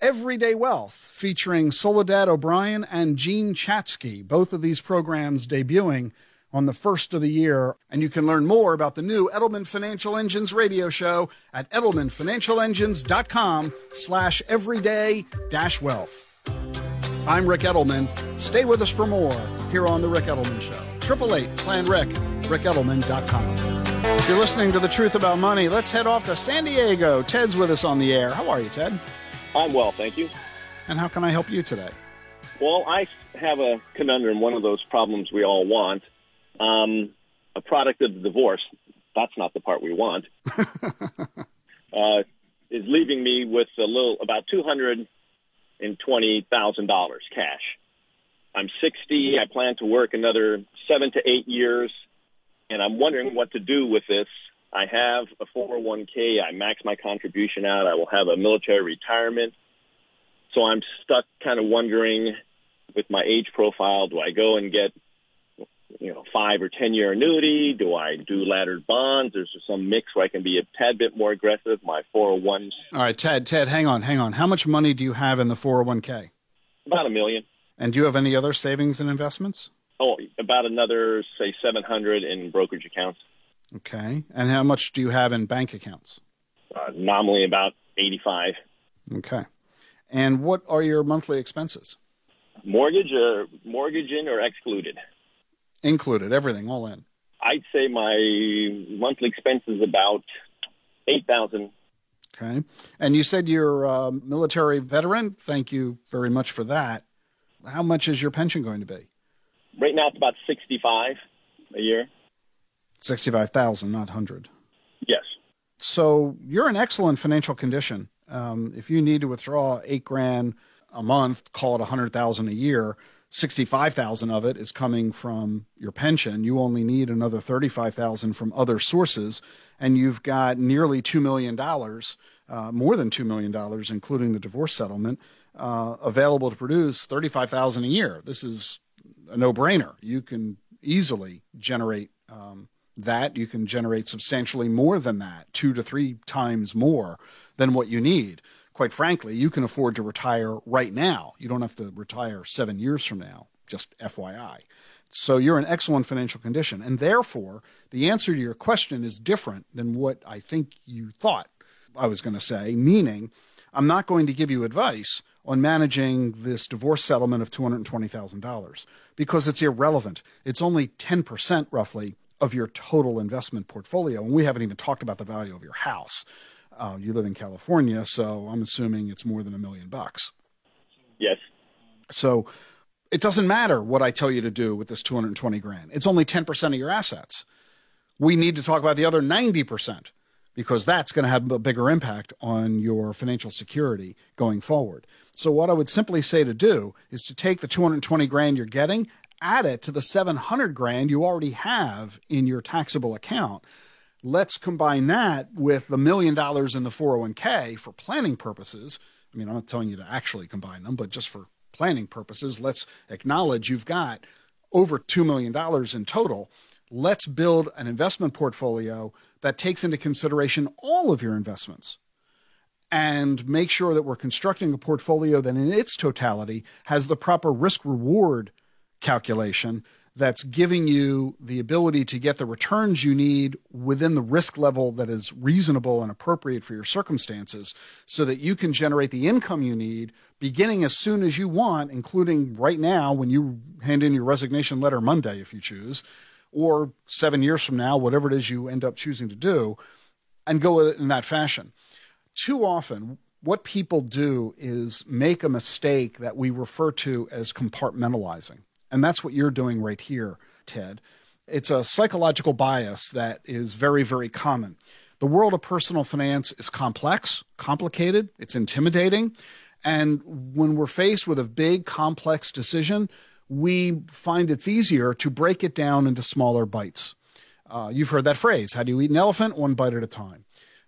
Everyday Wealth, featuring Soledad O'Brien and Jean Chatzky, both of these programs debuting on the first of the year. And you can learn more about the new Edelman Financial Engines radio show at edelmanfinancialengines.com slash everyday dash wealth. I'm Ric Edelman. Stay with us for more here on The Ric Edelman Show. 888 Plan Ric, ricedelman.com. If you're listening to The Truth About Money, let's head off to San Diego. Ted's with us on the air. How are you, Ted? I'm well, thank you. And how can I help you today? Well, I have a conundrum, one of those problems we all want um, a product of the divorce. That's not the part we want. uh, is leaving me with a little about two hundred and twenty thousand dollars cash. I'm 60. I plan to work another seven to eight years, and I'm wondering what to do with this. I have a 401k. I max my contribution out. I will have a military retirement. So I'm stuck kind of wondering with my age profile, do I go and get you know, five or ten year annuity? Do I do laddered bonds? Is there some mix where I can be a tad bit more aggressive? My 401s. All right, Ted, Ted, hang on, hang on. How much money do you have in the 401k? About a million. And do you have any other savings and investments? Oh, about another, say, 700 in brokerage accounts. Okay. And how much do you have in bank accounts? Uh, nominally about 85. Okay. And what are your monthly expenses? Mortgage or uh, mortgage in or excluded? included, everything all in? I'd say my monthly expense is about eight thousand. Okay, and you said you're a military veteran. Thank you very much for that. How much is your pension going to be? Right now, it's about sixty-five a year. Sixty-five thousand, not hundred. Yes. So you're in excellent financial condition. Um, if you need to withdraw eight grand a month, call it a hundred thousand a year 65,000 of it is coming from your pension. You only need another 35,000 from other sources and you've got nearly 2 million dollars, uh, more than 2 million dollars including the divorce settlement uh, available to produce 35,000 a year. This is a no-brainer. You can easily generate um, that. You can generate substantially more than that, 2 to 3 times more than what you need quite frankly, you can afford to retire right now. You don't have to retire seven years from now, just FYI. So you're in excellent financial condition. And therefore, the answer to your question is different than what I think you thought I was going to say, meaning I'm not going to give you advice on managing this divorce settlement of $220,000 because it's irrelevant. It's only 10% roughly of your total investment portfolio. And we haven't even talked about the value of your house. Uh, you live in California, so I'm assuming it's more than a million bucks. Yes. So it doesn't matter what I tell you to do with this 220 grand. It's only 10% of your assets. We need to talk about the other 90% because that's going to have a bigger impact on your financial security going forward. So what I would simply say to do is to take the 220 grand you're getting, add it to the 700 grand you already have in your taxable account Let's combine that with the million dollars in the 401k for planning purposes. I mean, I'm not telling you to actually combine them, but just for planning purposes, let's acknowledge you've got over $2 million in total. Let's build an investment portfolio that takes into consideration all of your investments and make sure that we're constructing a portfolio that in its totality has the proper risk reward calculation that's giving you the ability to get the returns you need within the risk level that is reasonable and appropriate for your circumstances so that you can generate the income you need beginning as soon as you want, including right now when you hand in your resignation letter Monday, if you choose, or seven years from now, whatever it is you end up choosing to do, and go in that fashion. Too often, what people do is make a mistake that we refer to as compartmentalizing. And that's what you're doing right here, Ted. It's a psychological bias that is very, very common. The world of personal finance is complex, complicated, it's intimidating. And when we're faced with a big, complex decision, we find it's easier to break it down into smaller bites. Uh, you've heard that phrase how do you eat an elephant? One bite at a time.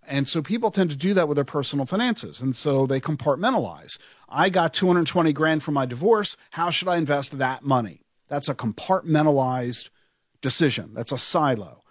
And so people tend to do that with their personal finances. And so they compartmentalize. I got 220 grand from my divorce. How should I invest that money? That's a compartmentalized decision. That's a silo.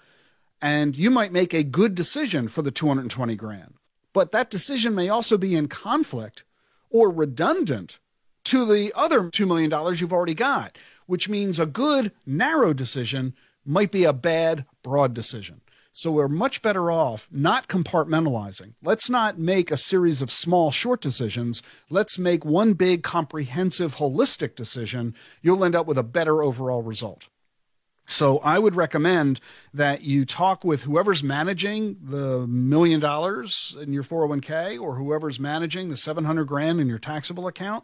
And you might make a good decision for the 220 grand, but that decision may also be in conflict or redundant to the other $2 million you've already got, which means a good narrow decision might be a bad broad decision. So we're much better off not compartmentalizing. Let's not make a series of small, short decisions. Let's make one big, comprehensive, holistic decision. You'll end up with a better overall result. So I would recommend that you talk with whoever's managing the million dollars in your 401k or whoever's managing the 700 grand in your taxable account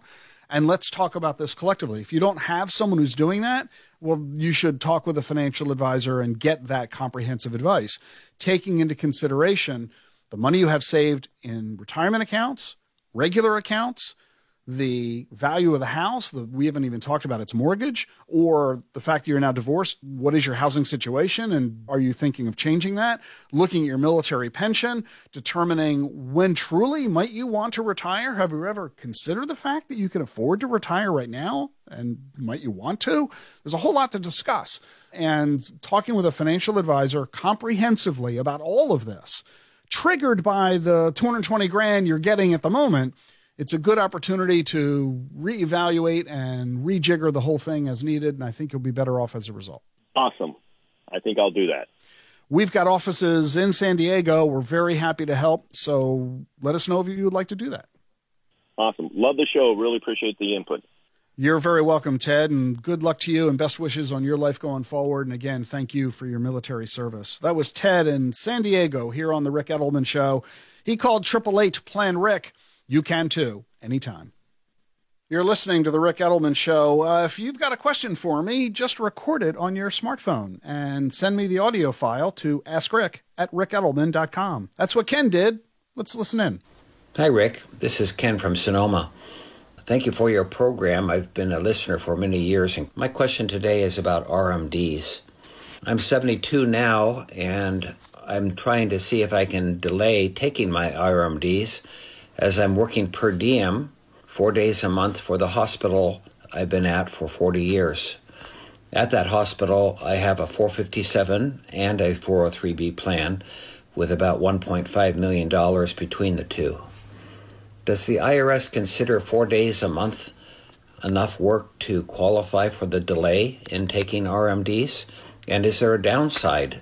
and let's talk about this collectively. If you don't have someone who's doing that, well, you should talk with a financial advisor and get that comprehensive advice, taking into consideration the money you have saved in retirement accounts, regular accounts, the value of the house, the, we haven't even talked about its mortgage, or the fact that you're now divorced. What is your housing situation? And are you thinking of changing that? Looking at your military pension, determining when truly might you want to retire. Have you ever considered the fact that you can afford to retire right now? And might you want to? There's a whole lot to discuss. And talking with a financial advisor comprehensively about all of this, triggered by the 220 grand you're getting at the moment it's a good opportunity to reevaluate and rejigger the whole thing as needed, and I think you'll be better off as a result. Awesome. I think I'll do that. We've got offices in San Diego. We're very happy to help. So let us know if you would like to do that. Awesome. Love the show. Really appreciate the input. You're very welcome, Ted, and good luck to you and best wishes on your life going forward. And again, thank you for your military service. That was Ted in San Diego here on the Ric Edelman Show. He called Triple Eight Plan Ric. You can too, anytime. You're listening to The Ric Edelman Show. Uh, if you've got a question for me, just record it on your smartphone and send me the audio file to askric at ricedelman.com. That's what Ken did. Let's listen in. Hi, Ric. This is Ken from Sonoma. Thank you for your program. I've been a listener for many years, and my question today is about RMDs. I'm 72 now, and I'm trying to see if I can delay taking my RMDs as I'm working per diem four days a month for the hospital I've been at for 40 years. At that hospital, I have a 457 and a 403b plan with about $1.5 million between the two. Does the IRS consider four days a month enough work to qualify for the delay in taking RMDs? And is there a downside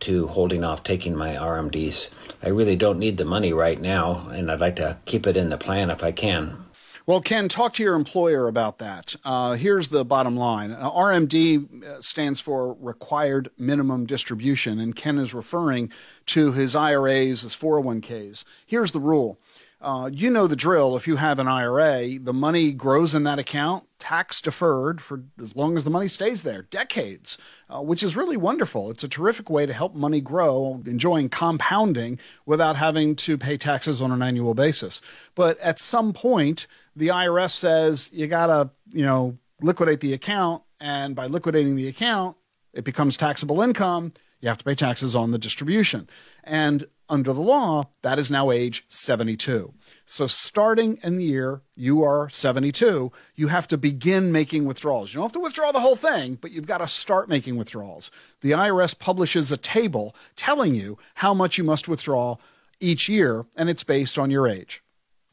to holding off taking my RMDs? I really don't need the money right now, and I'd like to keep it in the plan if I can. Well, Ken, talk to your employer about that. Uh, here's the bottom line uh, RMD uh, stands for Required Minimum Distribution, and Ken is referring to his IRAs, his 401ks. Here's the rule uh, you know the drill. If you have an IRA, the money grows in that account, tax deferred for as long as the money stays there, decades, uh, which is really wonderful. It's a terrific way to help money grow, enjoying compounding without having to pay taxes on an annual basis. But at some point, the IRS says you got to, you know, liquidate the account. And by liquidating the account, it becomes taxable income. You have to pay taxes on the distribution. And under the law, that is now age 72. So starting in the year you are 72, you have to begin making withdrawals. You don't have to withdraw the whole thing, but you've got to start making withdrawals. The IRS publishes a table telling you how much you must withdraw each year, and it's based on your age.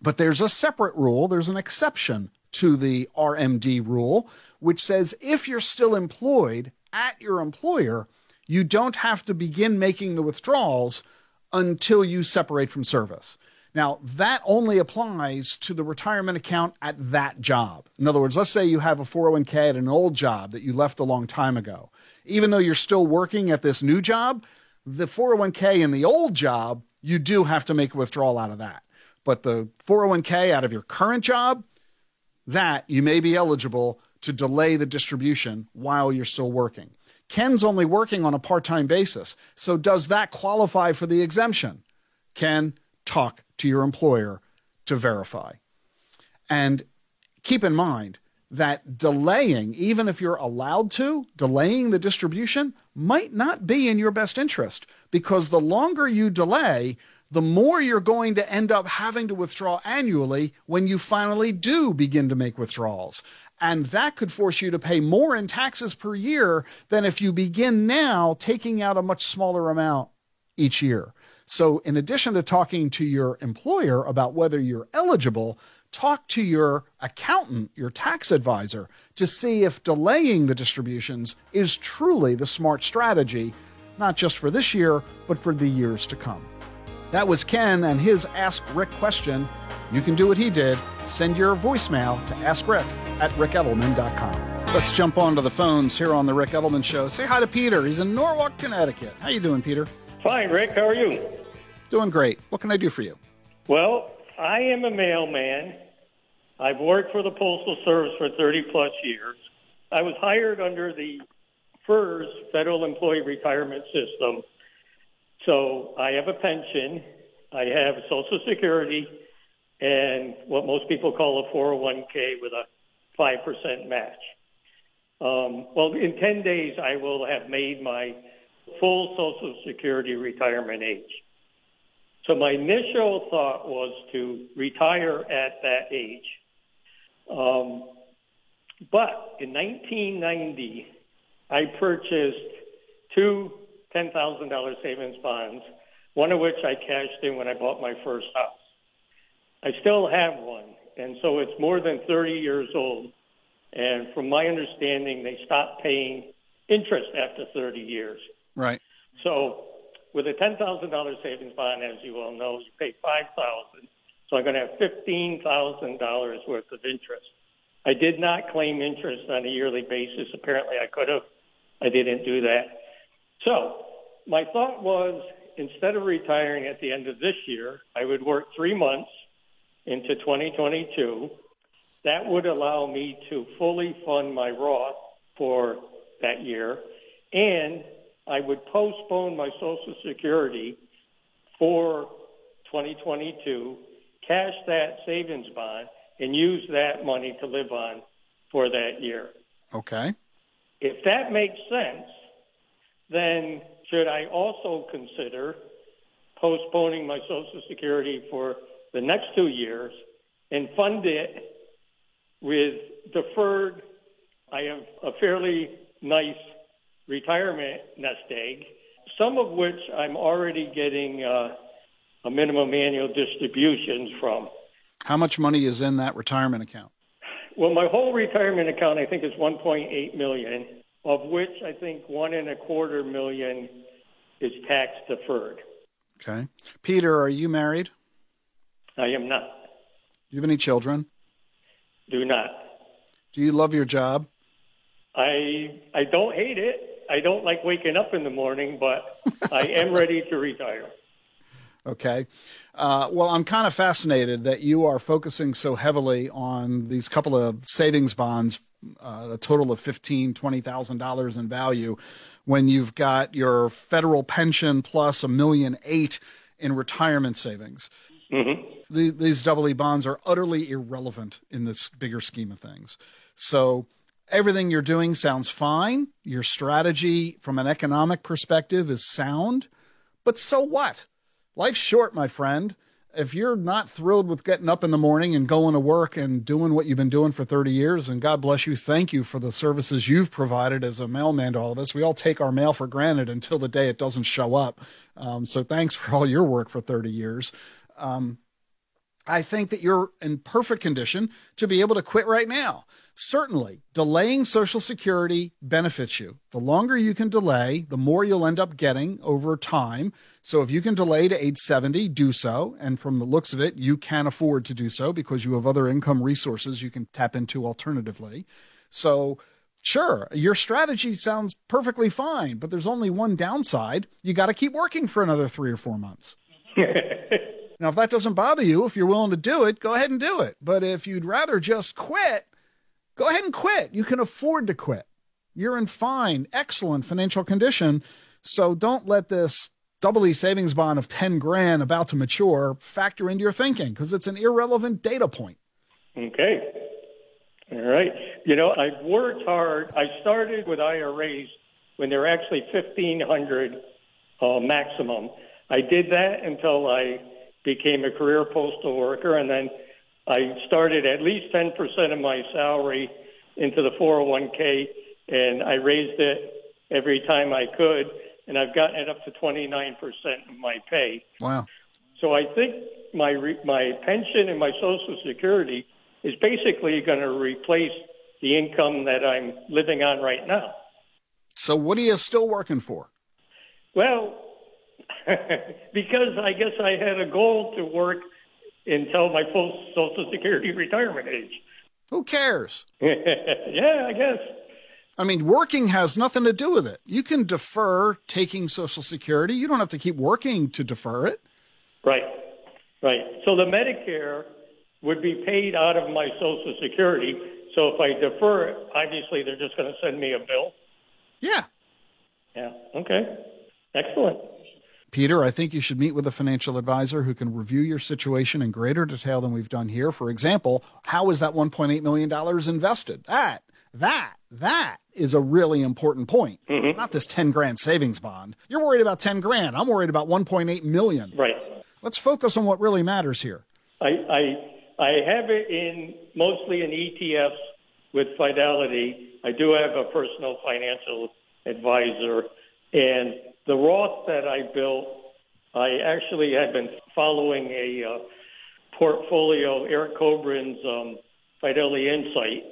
But there's a separate rule, there's an exception to the RMD rule, which says if you're still employed at your employer, you don't have to begin making the withdrawals until you separate from service. Now, that only applies to the retirement account at that job. In other words, let's say you have a 401k at an old job that you left a long time ago. Even though you're still working at this new job, the 401k in the old job, you do have to make a withdrawal out of that. But the 401k out of your current job, that you may be eligible to delay the distribution while you're still working. Ken's only working on a part time basis. So, does that qualify for the exemption? Ken, talk to your employer to verify. And keep in mind that delaying, even if you're allowed to, delaying the distribution might not be in your best interest because the longer you delay, the more you're going to end up having to withdraw annually when you finally do begin to make withdrawals. And that could force you to pay more in taxes per year than if you begin now taking out a much smaller amount each year. So, in addition to talking to your employer about whether you're eligible, talk to your accountant, your tax advisor, to see if delaying the distributions is truly the smart strategy, not just for this year, but for the years to come. That was Ken and his Ask Ric question. You can do what he did. Send your voicemail to askric at ricedelman.com. Let's jump onto the phones here on the Ric Edelman Show. Say hi to Peter. He's in Norwalk, Connecticut. How you doing, Peter? Fine, Ric. How are you? Doing great. What can I do for you? Well, I am a mailman. I've worked for the Postal Service for 30 plus years. I was hired under the FERS, Federal Employee Retirement System. So I have a pension, I have Social Security, and what most people call a 401k with a 5% match. Um, well, in 10 days, I will have made my full Social Security retirement age. So my initial thought was to retire at that age. Um, but in 1990, I purchased two $10,000 savings bonds, one of which I cashed in when I bought my first house. I still have one, and so it's more than 30 years old. And from my understanding, they stopped paying interest after 30 years. Right. So with a ten thousand dollars savings bond, as you all know, you pay five thousand. So I'm going to have fifteen thousand dollars worth of interest. I did not claim interest on a yearly basis. Apparently, I could have. I didn't do that. So my thought was, instead of retiring at the end of this year, I would work three months into 2022. That would allow me to fully fund my Roth for that year, and I would postpone my Social Security for 2022, cash that savings bond, and use that money to live on for that year. Okay. If that makes sense, then should I also consider postponing my Social Security for the next two years and fund it with deferred? I have a fairly nice retirement nest egg, some of which I'm already getting uh, a minimum annual distributions from. How much money is in that retirement account? Well, my whole retirement account, I think, is 1.8 million, of which I think one and a quarter million is tax deferred. Okay. Peter, are you married? I am not. Do you have any children? Do not. Do you love your job? I I don't hate it. I don't like waking up in the morning, but I am ready to retire. Okay. Uh, well, I'm kind of fascinated that you are focusing so heavily on these couple of savings bonds, uh, a total of fifteen, twenty thousand dollars in value, when you've got your federal pension plus a million eight in retirement savings. Mm-hmm. The, these double E bonds are utterly irrelevant in this bigger scheme of things. So everything you're doing sounds fine. Your strategy from an economic perspective is sound. But so what? Life's short, my friend. If you're not thrilled with getting up in the morning and going to work and doing what you've been doing for 30 years, and God bless you, thank you for the services you've provided as a mailman to all of us. We all take our mail for granted until the day it doesn't show up. Um, so thanks for all your work for 30 years. Um, I think that you're in perfect condition to be able to quit right now. Certainly, delaying Social Security benefits you. The longer you can delay, the more you'll end up getting over time. So if you can delay to age 70, do so. And from the looks of it, you can afford to do so because you have other income resources you can tap into alternatively. So, sure, your strategy sounds perfectly fine, but there's only one downside. You got to keep working for another three or four months. Now, if that doesn't bother you, if you're willing to do it, go ahead and do it. But if you'd rather just quit, go ahead and quit. You can afford to quit. You're in fine, excellent financial condition. So don't let this double E savings bond of 10 grand about to mature factor into your thinking because it's an irrelevant data point. Okay. All right. You know, I've worked hard. I started with IRAs when they were actually 1500 uh, maximum. I did that until I became a career postal worker, and then I started at least 10% of my salary into the 401k, and I raised it every time I could, and I've gotten it up to 29% of my pay. Wow. So I think my re- my pension and my Social Security is basically going to replace the income that I'm living on right now. So what are you still working for? Well, because I guess I had a goal to work until my full Social Security retirement age. Who cares? yeah, I guess. I mean, working has nothing to do with it. You can defer taking Social Security. You don't have to keep working to defer it. Right, right. So the Medicare would be paid out of my Social Security. So if I defer it, obviously they're just going to send me a bill. Yeah. Yeah. Okay. Excellent. Peter, I think you should meet with a financial advisor who can review your situation in greater detail than we've done here. For example, how is that $1.8 million invested? That, that, that is a really important point. Mm-hmm. Not this 10 grand savings bond. You're worried about 10 grand. I'm worried about 1.8 million. Right. Let's focus on what really matters here. I, I I have it in mostly in ETFs with Fidelity. I do have a personal financial advisor, and the Roth that I built, I actually have been following a uh, portfolio, Eric Kobren's um, Fidelity Insight,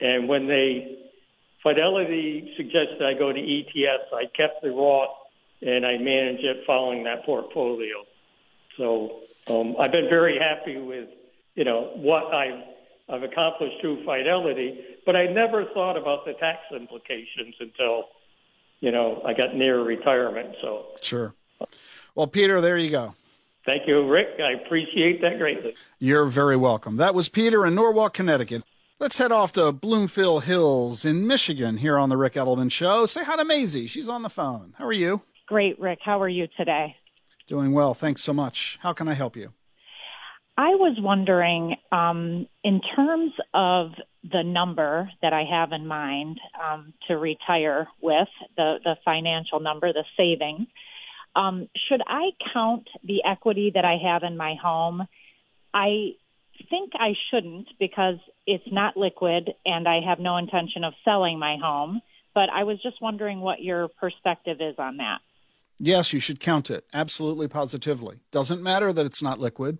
and when they Fidelity suggested I go to ETFs, I kept the Roth and I manage it following that portfolio. So um, I've been very happy with you know what I've I've accomplished through Fidelity, but I never thought about the tax implications until you know I got near retirement. So Sure. Well, Peter, there you go. thank you, Ric. I appreciate that greatly. You're very welcome. That was Peter in Norwalk, Connecticut. Let's head off to Bloomfield Hills in Michigan here on the Ric Edelman Show. Say hi to Maisie. She's on the phone. How are you? Great, Ric. How are you today? Doing well. Thanks so much. How can I help you? I was wondering, um, in terms of the number that I have in mind um, to retire with, the, the financial number, the savings, um, should I count the equity that I have in my home? I think I shouldn't because it's not liquid and I have no intention of selling my home. But I was just wondering what your perspective is on that. Yes, you should count it. Absolutely, positively. Doesn't matter that it's not liquid.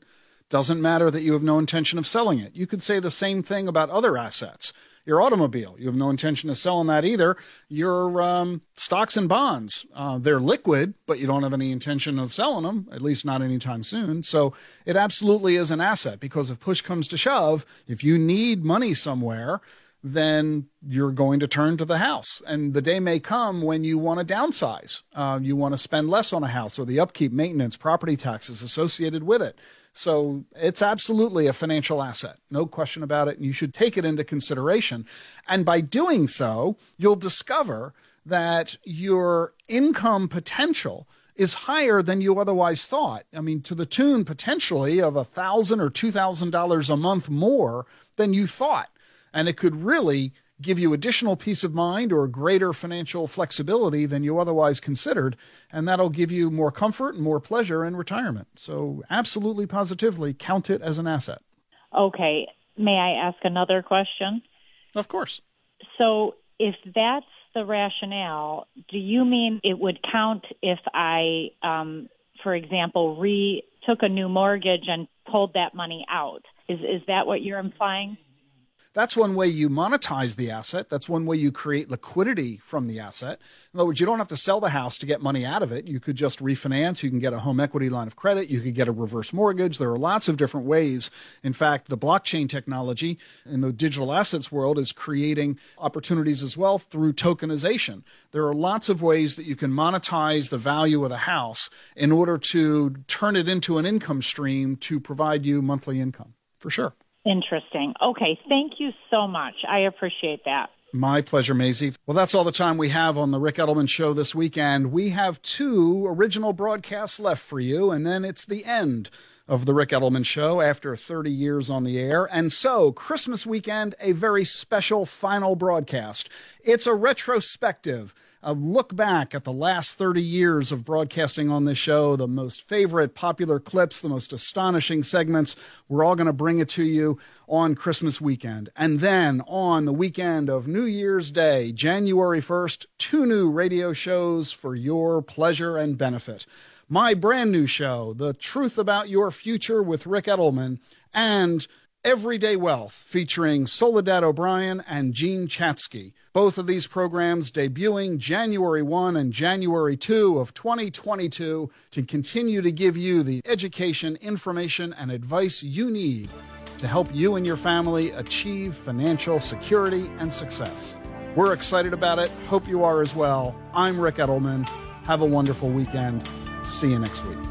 Doesn't matter that you have no intention of selling it. You could say the same thing about other assets. Your automobile, you have no intention of selling that either. Your um, stocks and bonds, uh, they're liquid, but you don't have any intention of selling them, at least not anytime soon. So it absolutely is an asset because if push comes to shove, if you need money somewhere, then you're going to turn to the house. And the day may come when you want to downsize. Uh, you want to spend less on a house or the upkeep, maintenance, property taxes associated with it. So it's absolutely a financial asset, no question about it. And you should take it into consideration. And by doing so, you'll discover that your income potential is higher than you otherwise thought. I mean, to the tune potentially of a thousand or two thousand dollars a month more than you thought. And it could really give you additional peace of mind or greater financial flexibility than you otherwise considered. And that'll give you more comfort and more pleasure in retirement. So, absolutely positively count it as an asset. Okay. May I ask another question? Of course. So, if that's the rationale, do you mean it would count if I, um, for example, re took a new mortgage and pulled that money out. Is is that what you're implying? That's one way you monetize the asset. That's one way you create liquidity from the asset. In other words, you don't have to sell the house to get money out of it. You could just refinance. You can get a home equity line of credit. You could get a reverse mortgage. There are lots of different ways. In fact, the blockchain technology in the digital assets world is creating opportunities as well through tokenization. There are lots of ways that you can monetize the value of the house in order to turn it into an income stream to provide you monthly income, for sure. Interesting. Okay, thank you so much. I appreciate that. My pleasure, Maisie. Well, that's all the time we have on the Ric Edelman Show this weekend. We have two original broadcasts left for you, and then it's the end of the Ric Edelman Show after 30 years on the air. And so, Christmas weekend, a very special final broadcast. It's a retrospective a look back at the last 30 years of broadcasting on this show, the most favorite popular clips, the most astonishing segments. We're all going to bring it to you on Christmas weekend. And then on the weekend of New Year's Day, January 1st, two new radio shows for your pleasure and benefit. My brand new show, The Truth About Your Future with Ric Edelman, and Everyday Wealth, featuring Soledad O'Brien and Jean Chatzky. Both of these programs debuting January 1 and January 2 of 2022 to continue to give you the education, information, and advice you need to help you and your family achieve financial security and success. We're excited about it. Hope you are as well. I'm Ric Edelman. Have a wonderful weekend. See you next week.